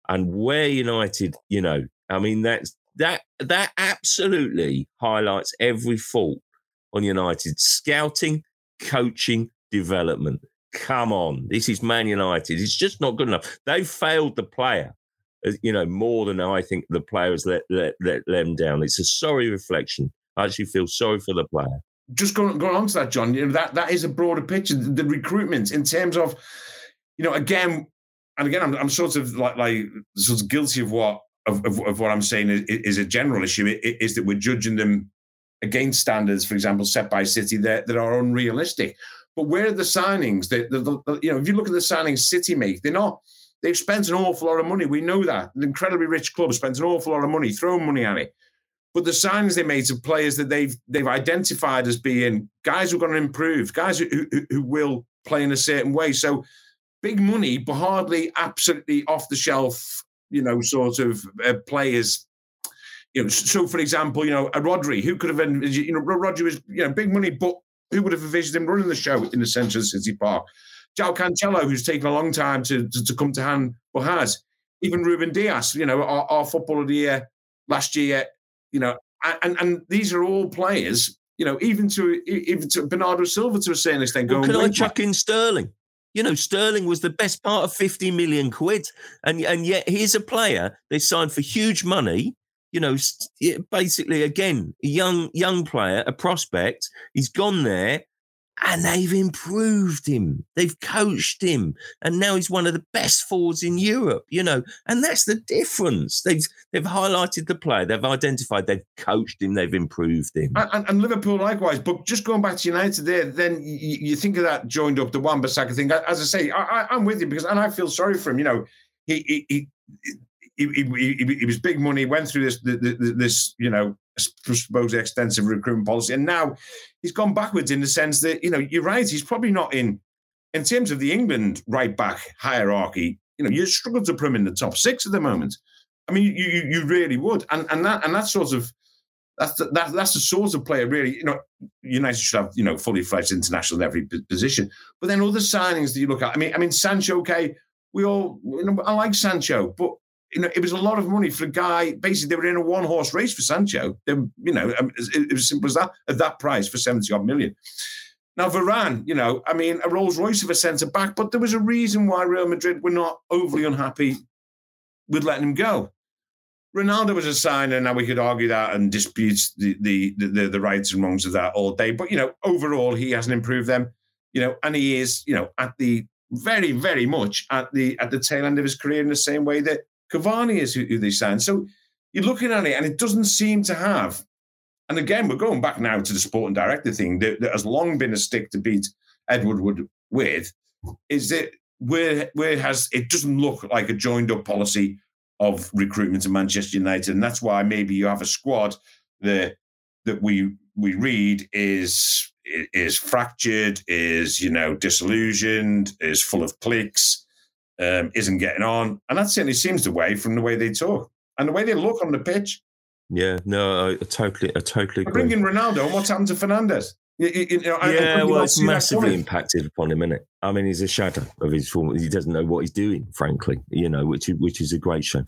And where United, you know, I mean, that's that that absolutely highlights every fault on United scouting, coaching, development. Come on, this is Man United. It's just not good enough. They've failed the player, uh, you know, more than I think the players let, let, let them down. It's a sorry reflection. I actually feel sorry for the player. Just going, going on to that, John, you know, that, that is a broader picture. The, the recruitment in terms of, you know, again, and again, I'm, I'm sort of like, like sort of guilty of what of, of, of what I'm saying is, is, a general issue. Is that we're judging them against standards, for example, set by City that, that are unrealistic. But where are the signings? That the, the, you know, if you look at the signings City make, they're not. They've spent an awful lot of money. We know that. An incredibly rich club spends an awful lot of money, throwing money at it. But the signings they made of players that they've they've identified as being guys who are going to improve, guys who, who, who will play in a certain way. So big money, but hardly absolutely off the shelf, you know, sort of uh, players you know, so for example, you know, a Rodri, who could have been, you know, Rodri was, you know, big money, but who would have envisioned him running the show in the centre of City Park? João Cancelo, who's taken a long time to, to, to, come to hand, but has. Even Ruben Dias, you know, our, our footballer of the year last year, you know, and, and these are all players, you know, even to even to Bernardo Silva to a certain extent. Well, can I chuck in Sterling? You know, Sterling was the best part of 50 million quid. And, and yet he's a player they signed for huge money you know, basically again, a young young player, a prospect. He's gone there, and they've improved him. They've coached him, and now he's one of the best forwards in Europe. You know, and that's the difference. They've they've highlighted the player. They've identified. They've coached him. They've improved him. And, and Liverpool likewise. But just going back to United, there, then you, you think of that joined up the Wan-Bissaka thing. As I say, I, am with you because, and I feel sorry for him. You know, he, he, he he, he, was big money, went through this, this, you know, supposedly extensive recruitment policy, and now he's gone backwards in the sense that, you know, you're right, he's probably not in, in terms of the England right back hierarchy. You know, you struggle to put him in the top six at the moment. I mean, you you, you really would, and and that and that sort of that's the, that, that's the sort of player really. You know, United should have you know fully fledged international in every position. But then other signings that you look at. I mean, I mean Sancho. Okay, we all you know I like Sancho, but you know, it was a lot of money for a guy. Basically, they were in a one horse race for Sancho. They, you know, um, it, was simple as that at that price for 70 odd million. Now, Varane, you know, I mean, a Rolls Royce of a centre back, but there was a reason why Real Madrid were not overly unhappy with letting him go. Ronaldo was a signer. Now we could argue that and dispute the, the the, the rights and wrongs of that all day. But you know, overall, he hasn't improved them. You know, and he is, you know, at the very, very much at the at the tail end of his career in the same way that Cavani is who, who they signed. So you're looking at it, and it doesn't seem to have. And again, we're going back now to the sporting director thing that, that has long been a stick to beat Edward Wood with. Is that where where has it doesn't look like a joined up policy of recruitment to Manchester United, and that's why maybe you have a squad that that we we read is is fractured, is you know disillusioned, is full of cliques, um, isn't getting on, and that certainly seems the way from the way they talk and the way they look on the pitch. Yeah, no, I, I totally, I totally agree. Bringing Ronaldo, and what's happened to Fernandes? You, you know, yeah, I, well, it's massively impacted upon him, isn't it? I mean, he's a shadow of his form. He doesn't know what he's doing, frankly. You know, which which is a great shame.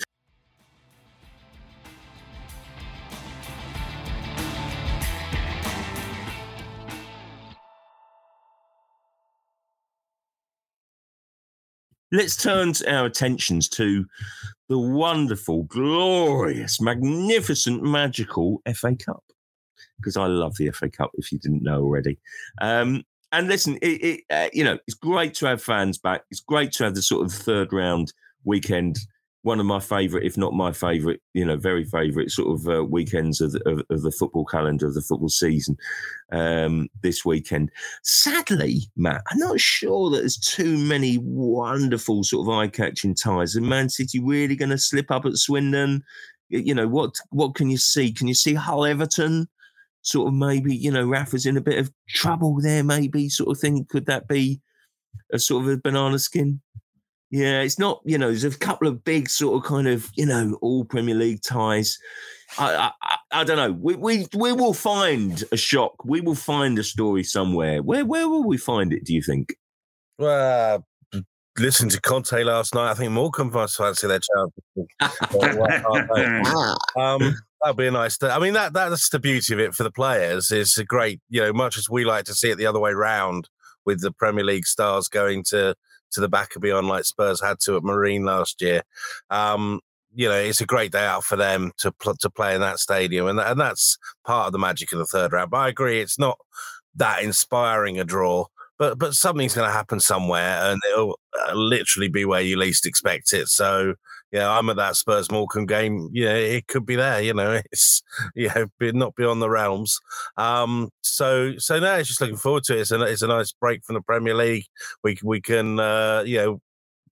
Let's turn our attentions to the wonderful, glorious, magnificent, magical FA Cup. Because I love the FA Cup, if you didn't know already. Um, and listen, it, it uh, you know, it's great to have fans back. It's great to have the sort of third round weekend one of my favourite, if not my favourite, you know, very favourite sort of uh, weekends of the, of, of the, football calendar of the football season um, this weekend. Sadly, Matt, I'm not sure that there's too many wonderful sort of eye-catching ties. Is Man City really going to slip up at Swindon? You know what? What can you see? Can you see Hull Everton? Sort of maybe you know Rafa's in a bit of trouble there. Maybe sort of thing. Could that be a sort of a banana skin? Yeah, it's not, you know, there's a couple of big sort of kind of, you know, all Premier League ties. I, I, I don't know. We, we we will find a shock. We will find a story somewhere. Where where will we find it? Do you think? Well, uh, listen to Conte last night. I think Morecambe must fancy their chance. [laughs] [laughs] um, that'd be a nice. I mean, that that's the beauty of it for the players. It's a great, you know, much as we like to see it the other way round with the Premier League stars going to to the back of beyond like Spurs had to at Marine last year. Um, you know, it's a great day out for them to pl- to play in that stadium, and and that's part of the magic of the third round. But I agree, it's not that inspiring a draw but but something's going to happen somewhere, and it'll uh, literally be where you least expect it. So yeah, I'm at that Spurs Morecambe game. Yeah, it could be there. You know, [laughs] it's you yeah, not beyond the realms. Um, so so now it's just looking forward to it. It's a it's a nice break from the Premier League. We we can uh, you know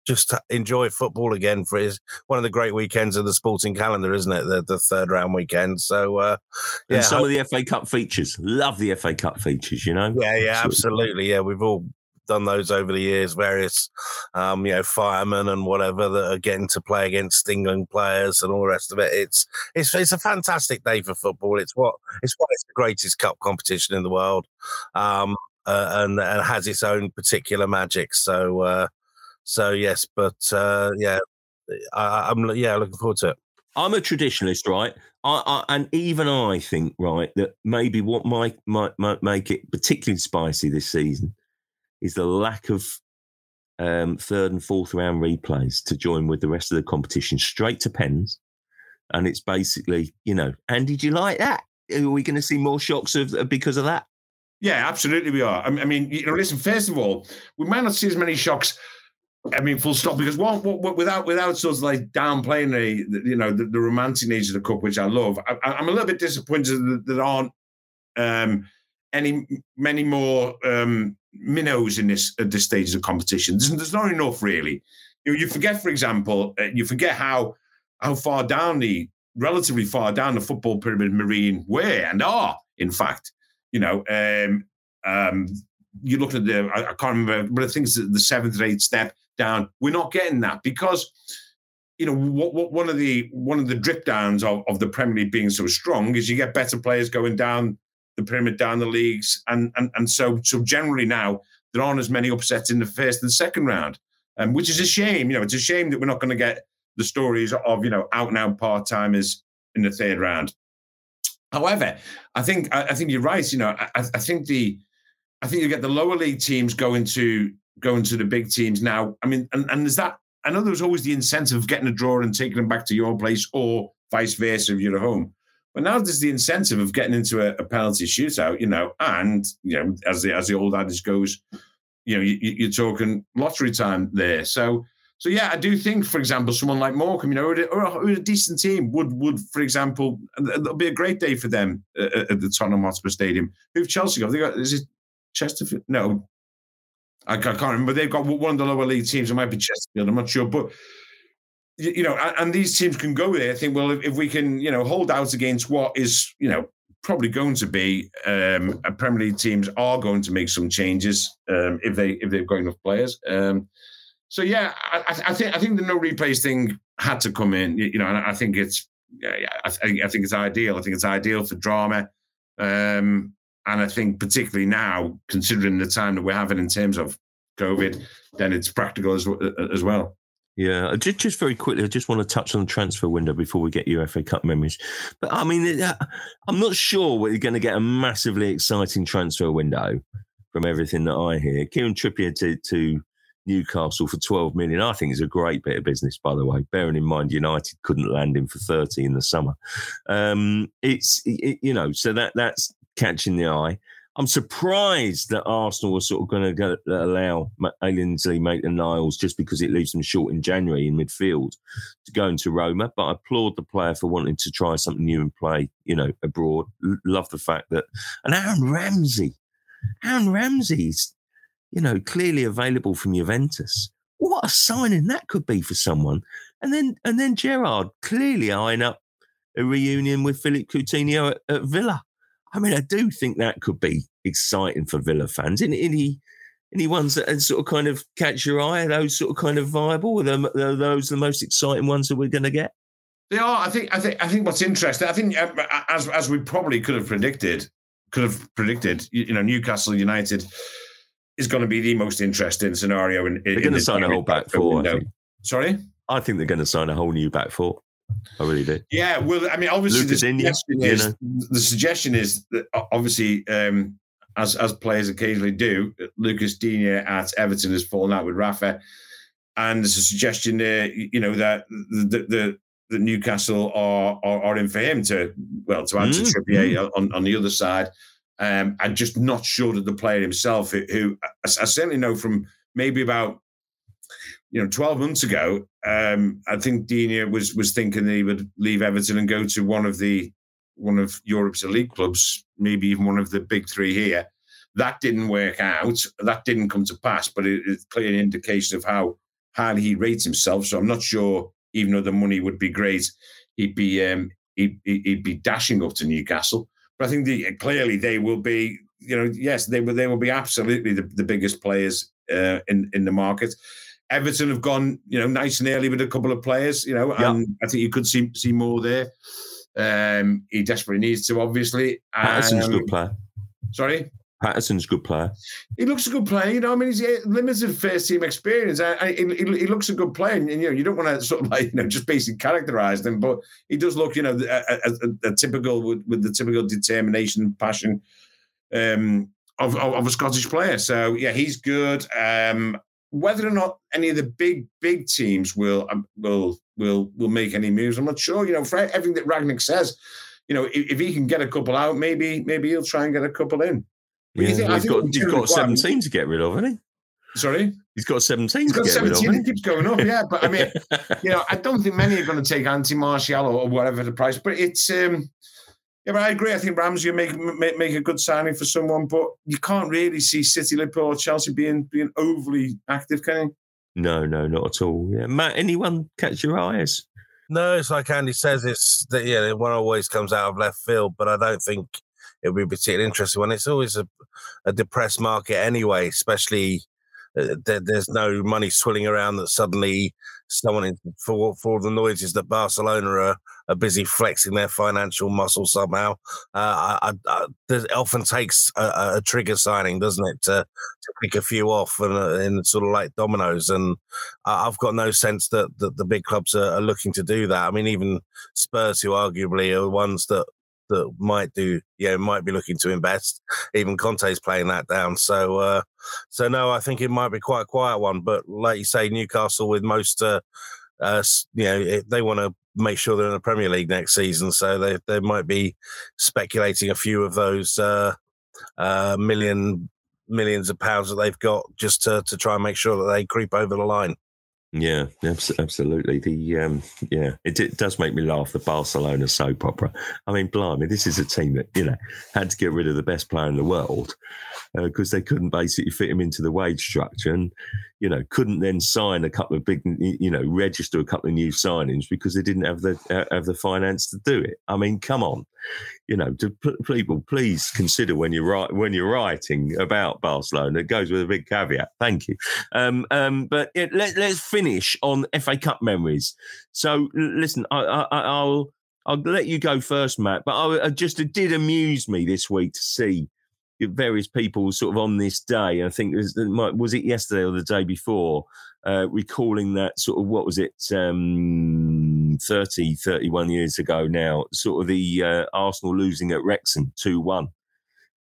just enjoy football again for his one of the great weekends of the sporting calendar, isn't it? The, the third round weekend. So uh, yeah, and some of the FA Cup features. Love the FA Cup features. You know. Yeah, yeah, absolutely. Yeah, we've all done those over the years. Various, um, you know, firemen and whatever that are getting to play against England players and all the rest of it. It's it's it's a fantastic day for football. It's what it's what it's the greatest cup competition in the world. Um, uh, and, and has its own particular magic. So uh, so yes, but uh, yeah, I, am yeah looking forward to it. I'm a traditionalist, right? I, I, and even I think, right, that maybe what might, might might make it particularly spicy this season is the lack of um, third and fourth round replays to join with the rest of the competition straight to pens. And it's basically, you know, and did you like that? Are we going to see more shocks of because of that? Yeah, absolutely, we are. I mean, you know, listen. First of all, we might not see as many shocks I mean, full stop. Because one, without without sort of like downplaying the, you know the, the romantic nature of the cup, which I love, I, am a little bit disappointed that there aren't um, any many more um, minnows in this at this stage of the competition. There's, there's not enough really. You, you forget, for example, uh, you forget how how far down the relatively far down the football pyramid Marine were and are, in fact. You know, um, um, you look at the I, I, can't remember, but I think it's the seventh or eighth step down. We're not getting that because you know what, what, one of the one of the drip downs of, of the Premier League being so strong is you get better players going down the pyramid, down the leagues, and and and so so generally now there aren't as many upsets in the first and second round, um, which is a shame. You know, it's a shame that we're not going to get the stories of you know out and out part timers in the third round. However, I think I, I think you're right. You know, I, I think the I think you get the lower league teams going to going to the big teams now. I mean, and, and is that I know there's always the incentive of getting a draw and taking them back to your place, or vice versa if you're at home. But now there's the incentive of getting into a, a penalty shootout, you know, and you know, as the as the old adage goes, you know, you, are talking lottery time there. So, so yeah, I do think, for example, someone like Morecambe, you know, or a, or a decent team would would, for example, it'll be a great day for them at, at the Tottenham Hotspur Stadium. Who've Chelsea got? They got is it Chesterfield? No, I, can't remember. They've got one of the lower league teams. It might be Chesterfield. I'm not sure, but you know, and, these teams can go there. I think, well, if, we can, you know, hold out against what is, you know, probably going to be um, a Premier League teams are going to make some changes um, if they if they've got enough players. Um, so yeah, I, I, think I think the no replays thing had to come in. You know, and I think it's yeah, I, think, I think it's ideal. I think it's ideal for drama. Um, and I think particularly now, considering the time that we're having in terms of COVID, then it's practical as, as well. Yeah, just just very quickly, I just want to touch on the transfer window before we get your FA Cup memories. But I mean, uh, I'm not sure we're going to get a massively exciting transfer window from everything that I hear. Kieran Trippier to, to Newcastle for 12 million, I think is a great bit of business, by the way, bearing in mind United couldn't land him for 30 in the summer. Um, it's, it, you know, so that that's catching the eye. I'm surprised that Arsenal were sort of going to allow Ainsley Maitland-Niles just because it leaves them short in January in midfield to go into Roma. But I applaud the player for wanting to try something new and play, you know, abroad. L- love the fact that, and Aaron Ramsey, Aaron Ramsey's, you know, clearly available from Juventus. What a signing that could be for someone. And then, and then Gerrard clearly eyeing up a reunion with Philippe Coutinho at, at Villa. I mean, I do think that could be exciting for Villa fans. Any any any ones that sort of kind of catch your eye? Are those sort of kind of viable? Are, are those the most exciting ones that we're going to get? They are. I think. I think. I think what's interesting. I think uh, as as we probably could have predicted, could have predicted. You know, Newcastle United is going to be the most interesting scenario. In, they're going to sign a whole back four. Sorry, I think they're going to sign a whole new back four. I really do. Yeah, well, I mean, obviously, the suggestion, is, know? the suggestion is that obviously, um, as as players occasionally do, Lucas Digne at Everton has fallen out with Rafa, and there's a suggestion there, you know, that the the, the Newcastle are, are, are in for him to well to answer mm. Trippier on, on the other side. Um, I'm just not sure that the player himself, who, who I, I certainly know from maybe about you know, 12 months ago, um, I think Digne was was thinking that he would leave Everton and go to one of the one of Europe's elite clubs, maybe even one of the big three here. That didn't work out. That didn't come to pass, but it, it's clearly an indication of how highly he rates himself. So I'm not sure, even though the money would be great, he'd be um, he'd, he'd be dashing up to Newcastle. But I think the, clearly they will be, you know, yes, they will they will be absolutely the, the biggest players uh, in in the market. Everton have gone, you know, nice and early with a couple of players, you know, and I think you could see see more there. Um, he desperately needs to, obviously. Patterson's um, a good player. Sorry? Patterson's a good player. He looks a good player, you know. I mean, he's limited first team experience. I, I, he, he, looks a good player, and, you know, you don't want to sort of [laughs] like, you know, just basically characterize him, but he does look, you know, a, a, a typical with, with, the typical determination, passion um, of, of, of, a Scottish player. So yeah, he's good. Um, whether or not any of the big big teams will um, will will will make any moves, I'm not sure. You know, for everything that Rangnick says, you know, if, if he can get a couple out, maybe maybe he'll try and get a couple in. Yeah, think, he's got, he's got 17 to get rid of, hasn't he? Sorry? He's got 17 he's got 17, It keeps going up, yeah. But I mean, you know, I [laughs] don't think many are going to take Anthony Martial or, or whatever the price, but it's um yeah, but I agree. I think Ramsey make, make make a good signing for someone, but you can't really see City, Liverpool, or Chelsea being being overly active, can you? No, no, not at all. Yeah, Matt, anyone catch your eyes? No, it's like Andy says. It's that yeah, one always comes out of left field, but I don't think it'll be particularly interesting one. It's always a, a depressed market anyway, especially uh, there, there's no money swilling around that suddenly someone for for the noises that Barcelona are, are busy flexing their financial muscle somehow. Uh, I, I, it often takes a, a, trigger signing, doesn't it, to, to pick a few off and uh, in sort of like dominoes. And I've got no sense that, that the big clubs are, are looking to do that. I mean, even Spurs, who arguably are ones that that might do, you know, might be looking to invest. Even Conte's playing that down. So, uh, so no, I think it might be quite a quiet one. But like you say, Newcastle with most, uh, uh, you know, they want to make sure they're in the Premier League next season. So they they might be speculating a few of those uh, uh, million millions of pounds that they've got just to to try and make sure that they creep over the line. Yeah, absolutely. The um, yeah, it, it, does make me laugh. The Barcelona soap opera. I mean, blimey, this is a team that you know had to get rid of the best player in the world because uh, they couldn't basically fit him into the wage structure, and you know couldn't then sign a couple of big, you know, register a couple of new signings because they didn't have the uh, have the finance to do it. I mean, come on, you know, to people, please consider when you're right when you're writing about Barcelona. It goes with a big caveat. Thank you. Um, um, but it, let, us finish on FA Cup memories. So listen, I, I, will I'll let you go first, Matt. But I, I just it did amuse me this week to see various people sort of on this day. I think it was, was it yesterday or the day before, uh, recalling that sort of what was it, um, 30, 31 years ago now, sort of the uh, Arsenal losing at Wrexham 2 1.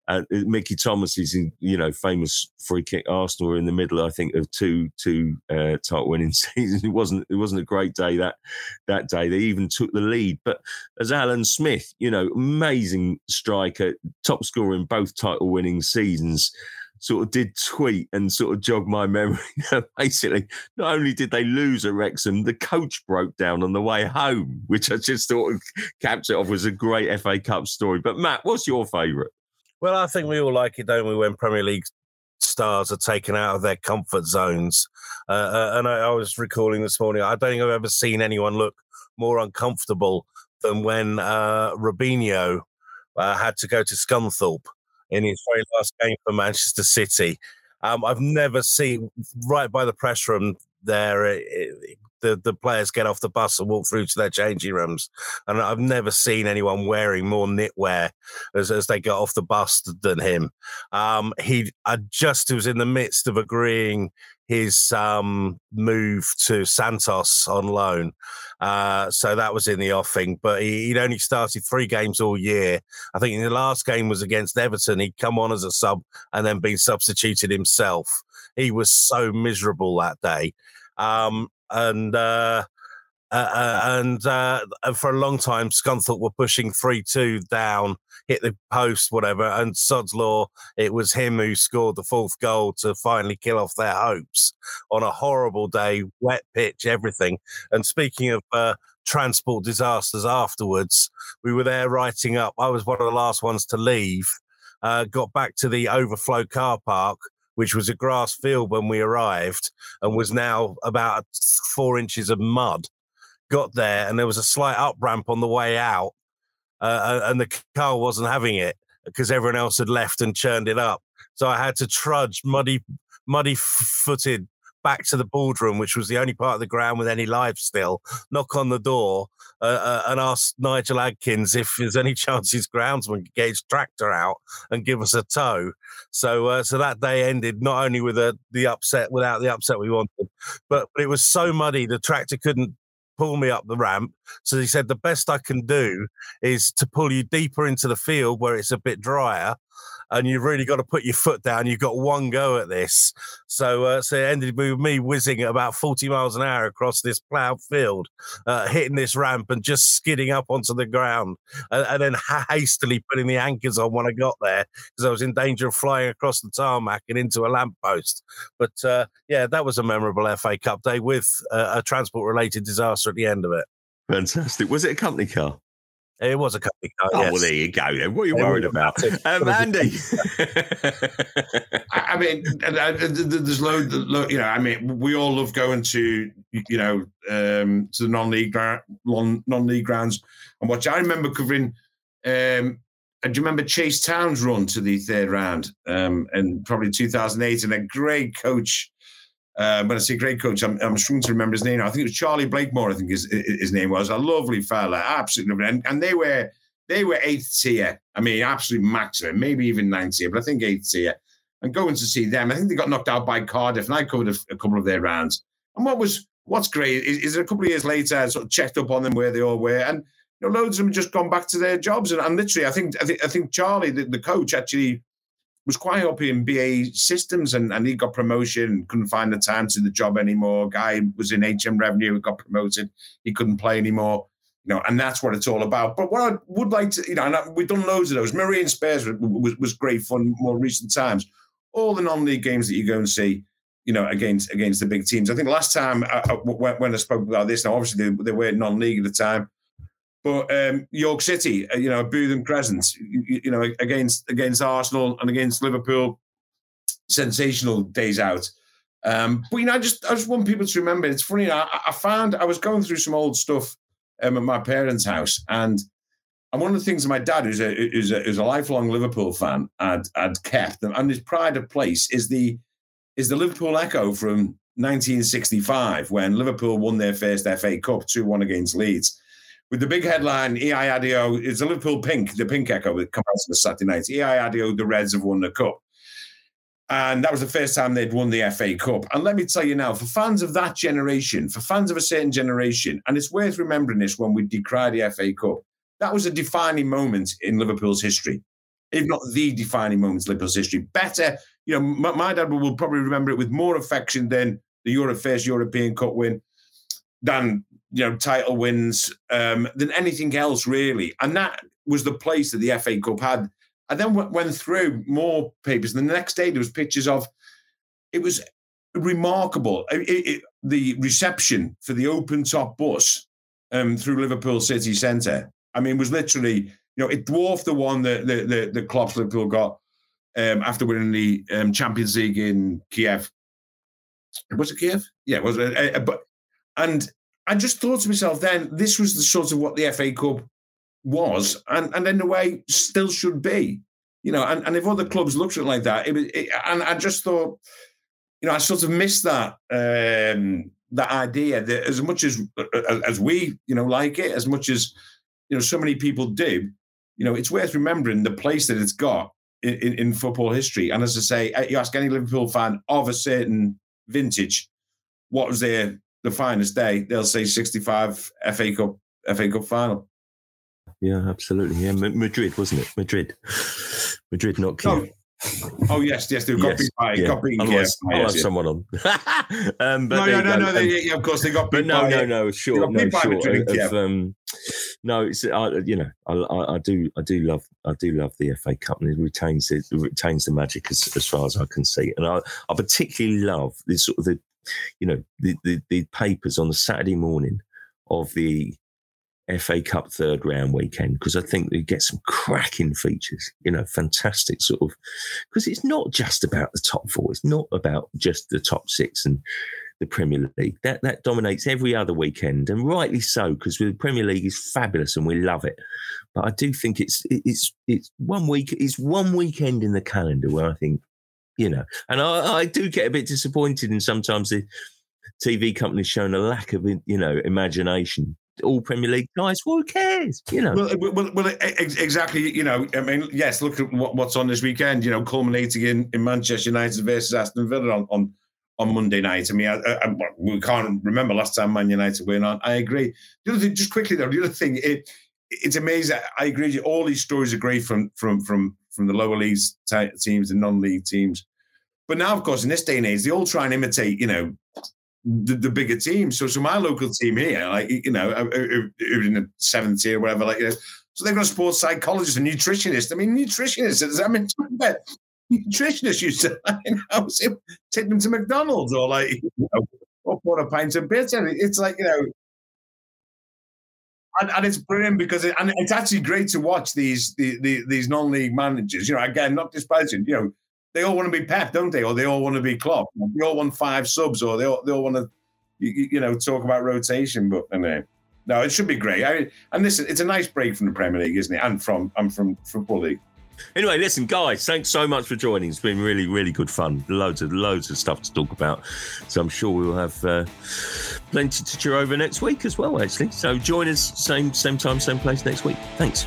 Uh, Mickey Thomas is, you know, famous free kick. Arsenal were in the middle, I think, of two two uh, title winning [laughs] seasons. It wasn't it wasn't a great day that that day. They even took the lead. But as Alan Smith, you know, amazing striker, top scorer in both title winning seasons sort of did tweet and sort of jog my [laughs] memory. Basically, not only did they lose at Wrexham, the coach broke down on the way home, which I just thought capped it off was a great FA Cup story. But Matt, what's your favourite? Well, I think we all like it, don't we, when Premier League stars are taken out of their comfort zones. Uh, uh, and I, I, was recalling this morning, I don't think I've ever seen anyone look more uncomfortable than when uh, Robinho uh, had to go to Scunthorpe in his very last game for Manchester City. Um, I've never seen right by the press room there. It, it, the, the players get off the bus and walk through to their changing rooms. And I've never seen anyone wearing more knitwear as, as they got off the bus than him. Um, he I just was in the midst of agreeing his um, move to Santos on loan. Uh, so that was in the offing, but he, would only started three games all year. I think in the last game was against Everton. He'd come on as a sub and then been substituted himself. He was so miserable that day. Um, and uh, uh, and uh, for a long time, Scunthorpe were pushing three two down, hit the post, whatever. And Sod's Law, it was him who scored the fourth goal to finally kill off their hopes on a horrible day, wet pitch, everything. And speaking of uh, transport disasters afterwards, we were there writing up. I was one of the last ones to leave. Uh, got back to the overflow car park which was a grass field when we arrived and was now about four inches of mud. Got there and there was a slight up ramp on the way out, uh, and the car wasn't having it because everyone else had left and churned it up. So I had to trudge muddy, muddy footed back to the boardroom, which was the only part of the ground with any life still, knock on the door uh, uh, and ask Nigel Adkins if there's any [laughs] chance his groundsman could get his tractor out and give us a tow. So, uh, so that day ended not only with the, the upset, without the upset we wanted, but it was so muddy the tractor couldn't pull me up the ramp. So he said the best I can do is to pull you deeper into the field where it's a bit drier and you've really got to put your foot down. You've got one go at this. So, uh, so it ended with me whizzing at about 40 miles an hour across this ploughed field, uh, hitting this ramp and just skidding up onto the ground, and, and then hastily putting the anchors on when I got there because I was in danger of flying across the tarmac and into a lamppost. But uh, yeah, that was a memorable FA Cup day with a transport related disaster at the end of it. Fantastic. Was it a company car? It was a company car. Oh, yes. well, there you go. Then. What are you worried about, [laughs] um, Andy? I mean, there's loads. You know, I mean, we all love going to you know um, to the non-league non-league grounds and watch. I remember covering. Um, do you remember Chasetown's run to the third round? Um, and probably 2008, and a great coach uh, when I say great coach, I'm, I'm struggling to remember his name. I think it was Charlie Blakemore. I think his his name was a lovely fella, absolutely. And, and they were they were eighth tier. I mean, absolute maximum, maybe even ninth tier, but I think eighth tier. And going to see them, I think they got knocked out by Cardiff, and I covered a, a couple of their rounds. And what was what's great is, is a couple of years later, I sort of checked up on them where they all were, and you know, loads of them just gone back to their jobs. And, and literally, I think I think I think Charlie, the, the coach, actually was quite happy in BAE Systems and, and he got promotion, couldn't find the time to the job anymore. Guy was in HM revenue, got promoted, he couldn't play anymore. You know, and that's what it's all about. But what I would like to, you know, and we've done loads of those. Marine Spurs was, was, was great fun more recent times. All the non-league games that you go and see, you know, against against the big teams. I think last time uh, uh, I, I, when I spoke about this, now obviously they, they were non-league at the time, but um, York City, uh, you know, Bootham Crescent, you, you, know, against against Arsenal and against Liverpool, sensational days out. Um, but you know, I just I just want people to remember. It's funny. I, I found I was going through some old stuff um, at my parents' house, and and one of the things my dad, who's a who's a, who's a lifelong Liverpool fan, had had kept, and his pride of place is the is the Liverpool Echo from 1965 when Liverpool won their first FA Cup, two one against Leeds with the big headline, Ee-aye-addio, it's a Liverpool pink, the pink echo that comes out on the Saturday night. Ee-aye-addio, the Reds have won the cup. And that was the first time they'd won the FA Cup. And let me tell you now, for fans of that generation, for fans of a certain generation, and it's worth remembering this when we decry the FA Cup, that was a defining moment in Liverpool's history. if not the defining moments in Liverpool's history. Better, you know, my, my dad will probably remember it with more affection than the Euro first European Cup win, than you know title wins, um, than anything else really. And that was the place that the FA Cup had. I then went through more papers, and the next day there was pictures of. It was remarkable. It, it, the reception for the open top bus um, through Liverpool city centre. I mean, was literally, you know, it dwarfed the one that the the, the Klopp's Liverpool got um, after winning the um, Champions League in Kiev. Was it Kiev? Yeah, was it? Uh, uh, but and I just thought to myself then, this was the sort of what the FA Cup was, and and in a way still should be. You know, and, and if other clubs looked at it like that, it, it, and I just thought, you know, I sort of missed that um, that idea that as much as as we, you know, like it, as much as you know, so many people do, you know, it's worth remembering the place that it's got in, in, in football history. And as I say, you ask any Liverpool fan of a certain vintage, what was their the finest day? They'll say 65 FA Cup FA Cup final. Yeah, absolutely. Yeah, Madrid, wasn't it? Madrid, Madrid, not Kiev. Oh yes, yes, they've got yes, beat by yeah. got beaten. Otherwise, I'll have someone on. [laughs] um, but no, no, no, no, they, yeah, of course they got beat. But no, by, no, no, sure, no, sure. Of, um, no, it's I, you know, I, I, I, do, I do love, I do love the FA Cup, and it retains it retains the magic as, as far as I can see, and I, I particularly love the sort of the, you know, the, the the papers on the Saturday morning of the FA Cup third round weekend because I think we get some cracking features, you know, fantastic sort of because it's not just about the top four, it's not about just the top six and the Premier League. That that dominates every other weekend, and rightly so because the Premier League is fabulous and we love it. But I do think it's it's it's one week it's one weekend in the calendar where I think, you know, and I, I do get a bit disappointed in sometimes the TV companies showing a lack of you know imagination all Premier League guys. Who cares? You know. Well, well, well, exactly. You know, I mean, yes. Look at what, what's on this weekend. You know, culminating in, in Manchester United versus Aston Villa on on, on Monday night. I mean, I, I, we can't remember last time Man United win on. I agree. The other thing, just quickly though, the other thing, it it's amazing. I agree. All these stories are great from from from from the lower leagues t- teams and non-league teams. But now, of course, in this day and age, they all try and imitate, you know, the, the, bigger teams. So, so my local team here, like you know, uh, uh, uh, in the seventh tier, whatever, like you know, so they've got a sports psychologist, a nutritionist. I mean, nutritionists. I mean, nutritionists used to [laughs] you know, take them to McDonald's or like [laughs] you know, or pour a pint of bitter. It's like you know. And, and it's brilliant because it, and it's actually great to watch these the, the, these non-league managers. You know, again, not despising. You know, they all want to be Pep, don't they? Or they all want to be Klopp. They all want five subs, or they all, they all want to, you, you know, talk about rotation. But anyway, no, it should be great. I, and listen, it's a nice break from the Premier League, isn't it? And from I'm from Football League. Anyway, listen, guys, thanks so much for joining. It's been really, really good fun. Loads of loads of stuff to talk about. So I'm sure we'll have uh, plenty to cheer over next week as well. Actually, so join us same same time, same place next week. Thanks.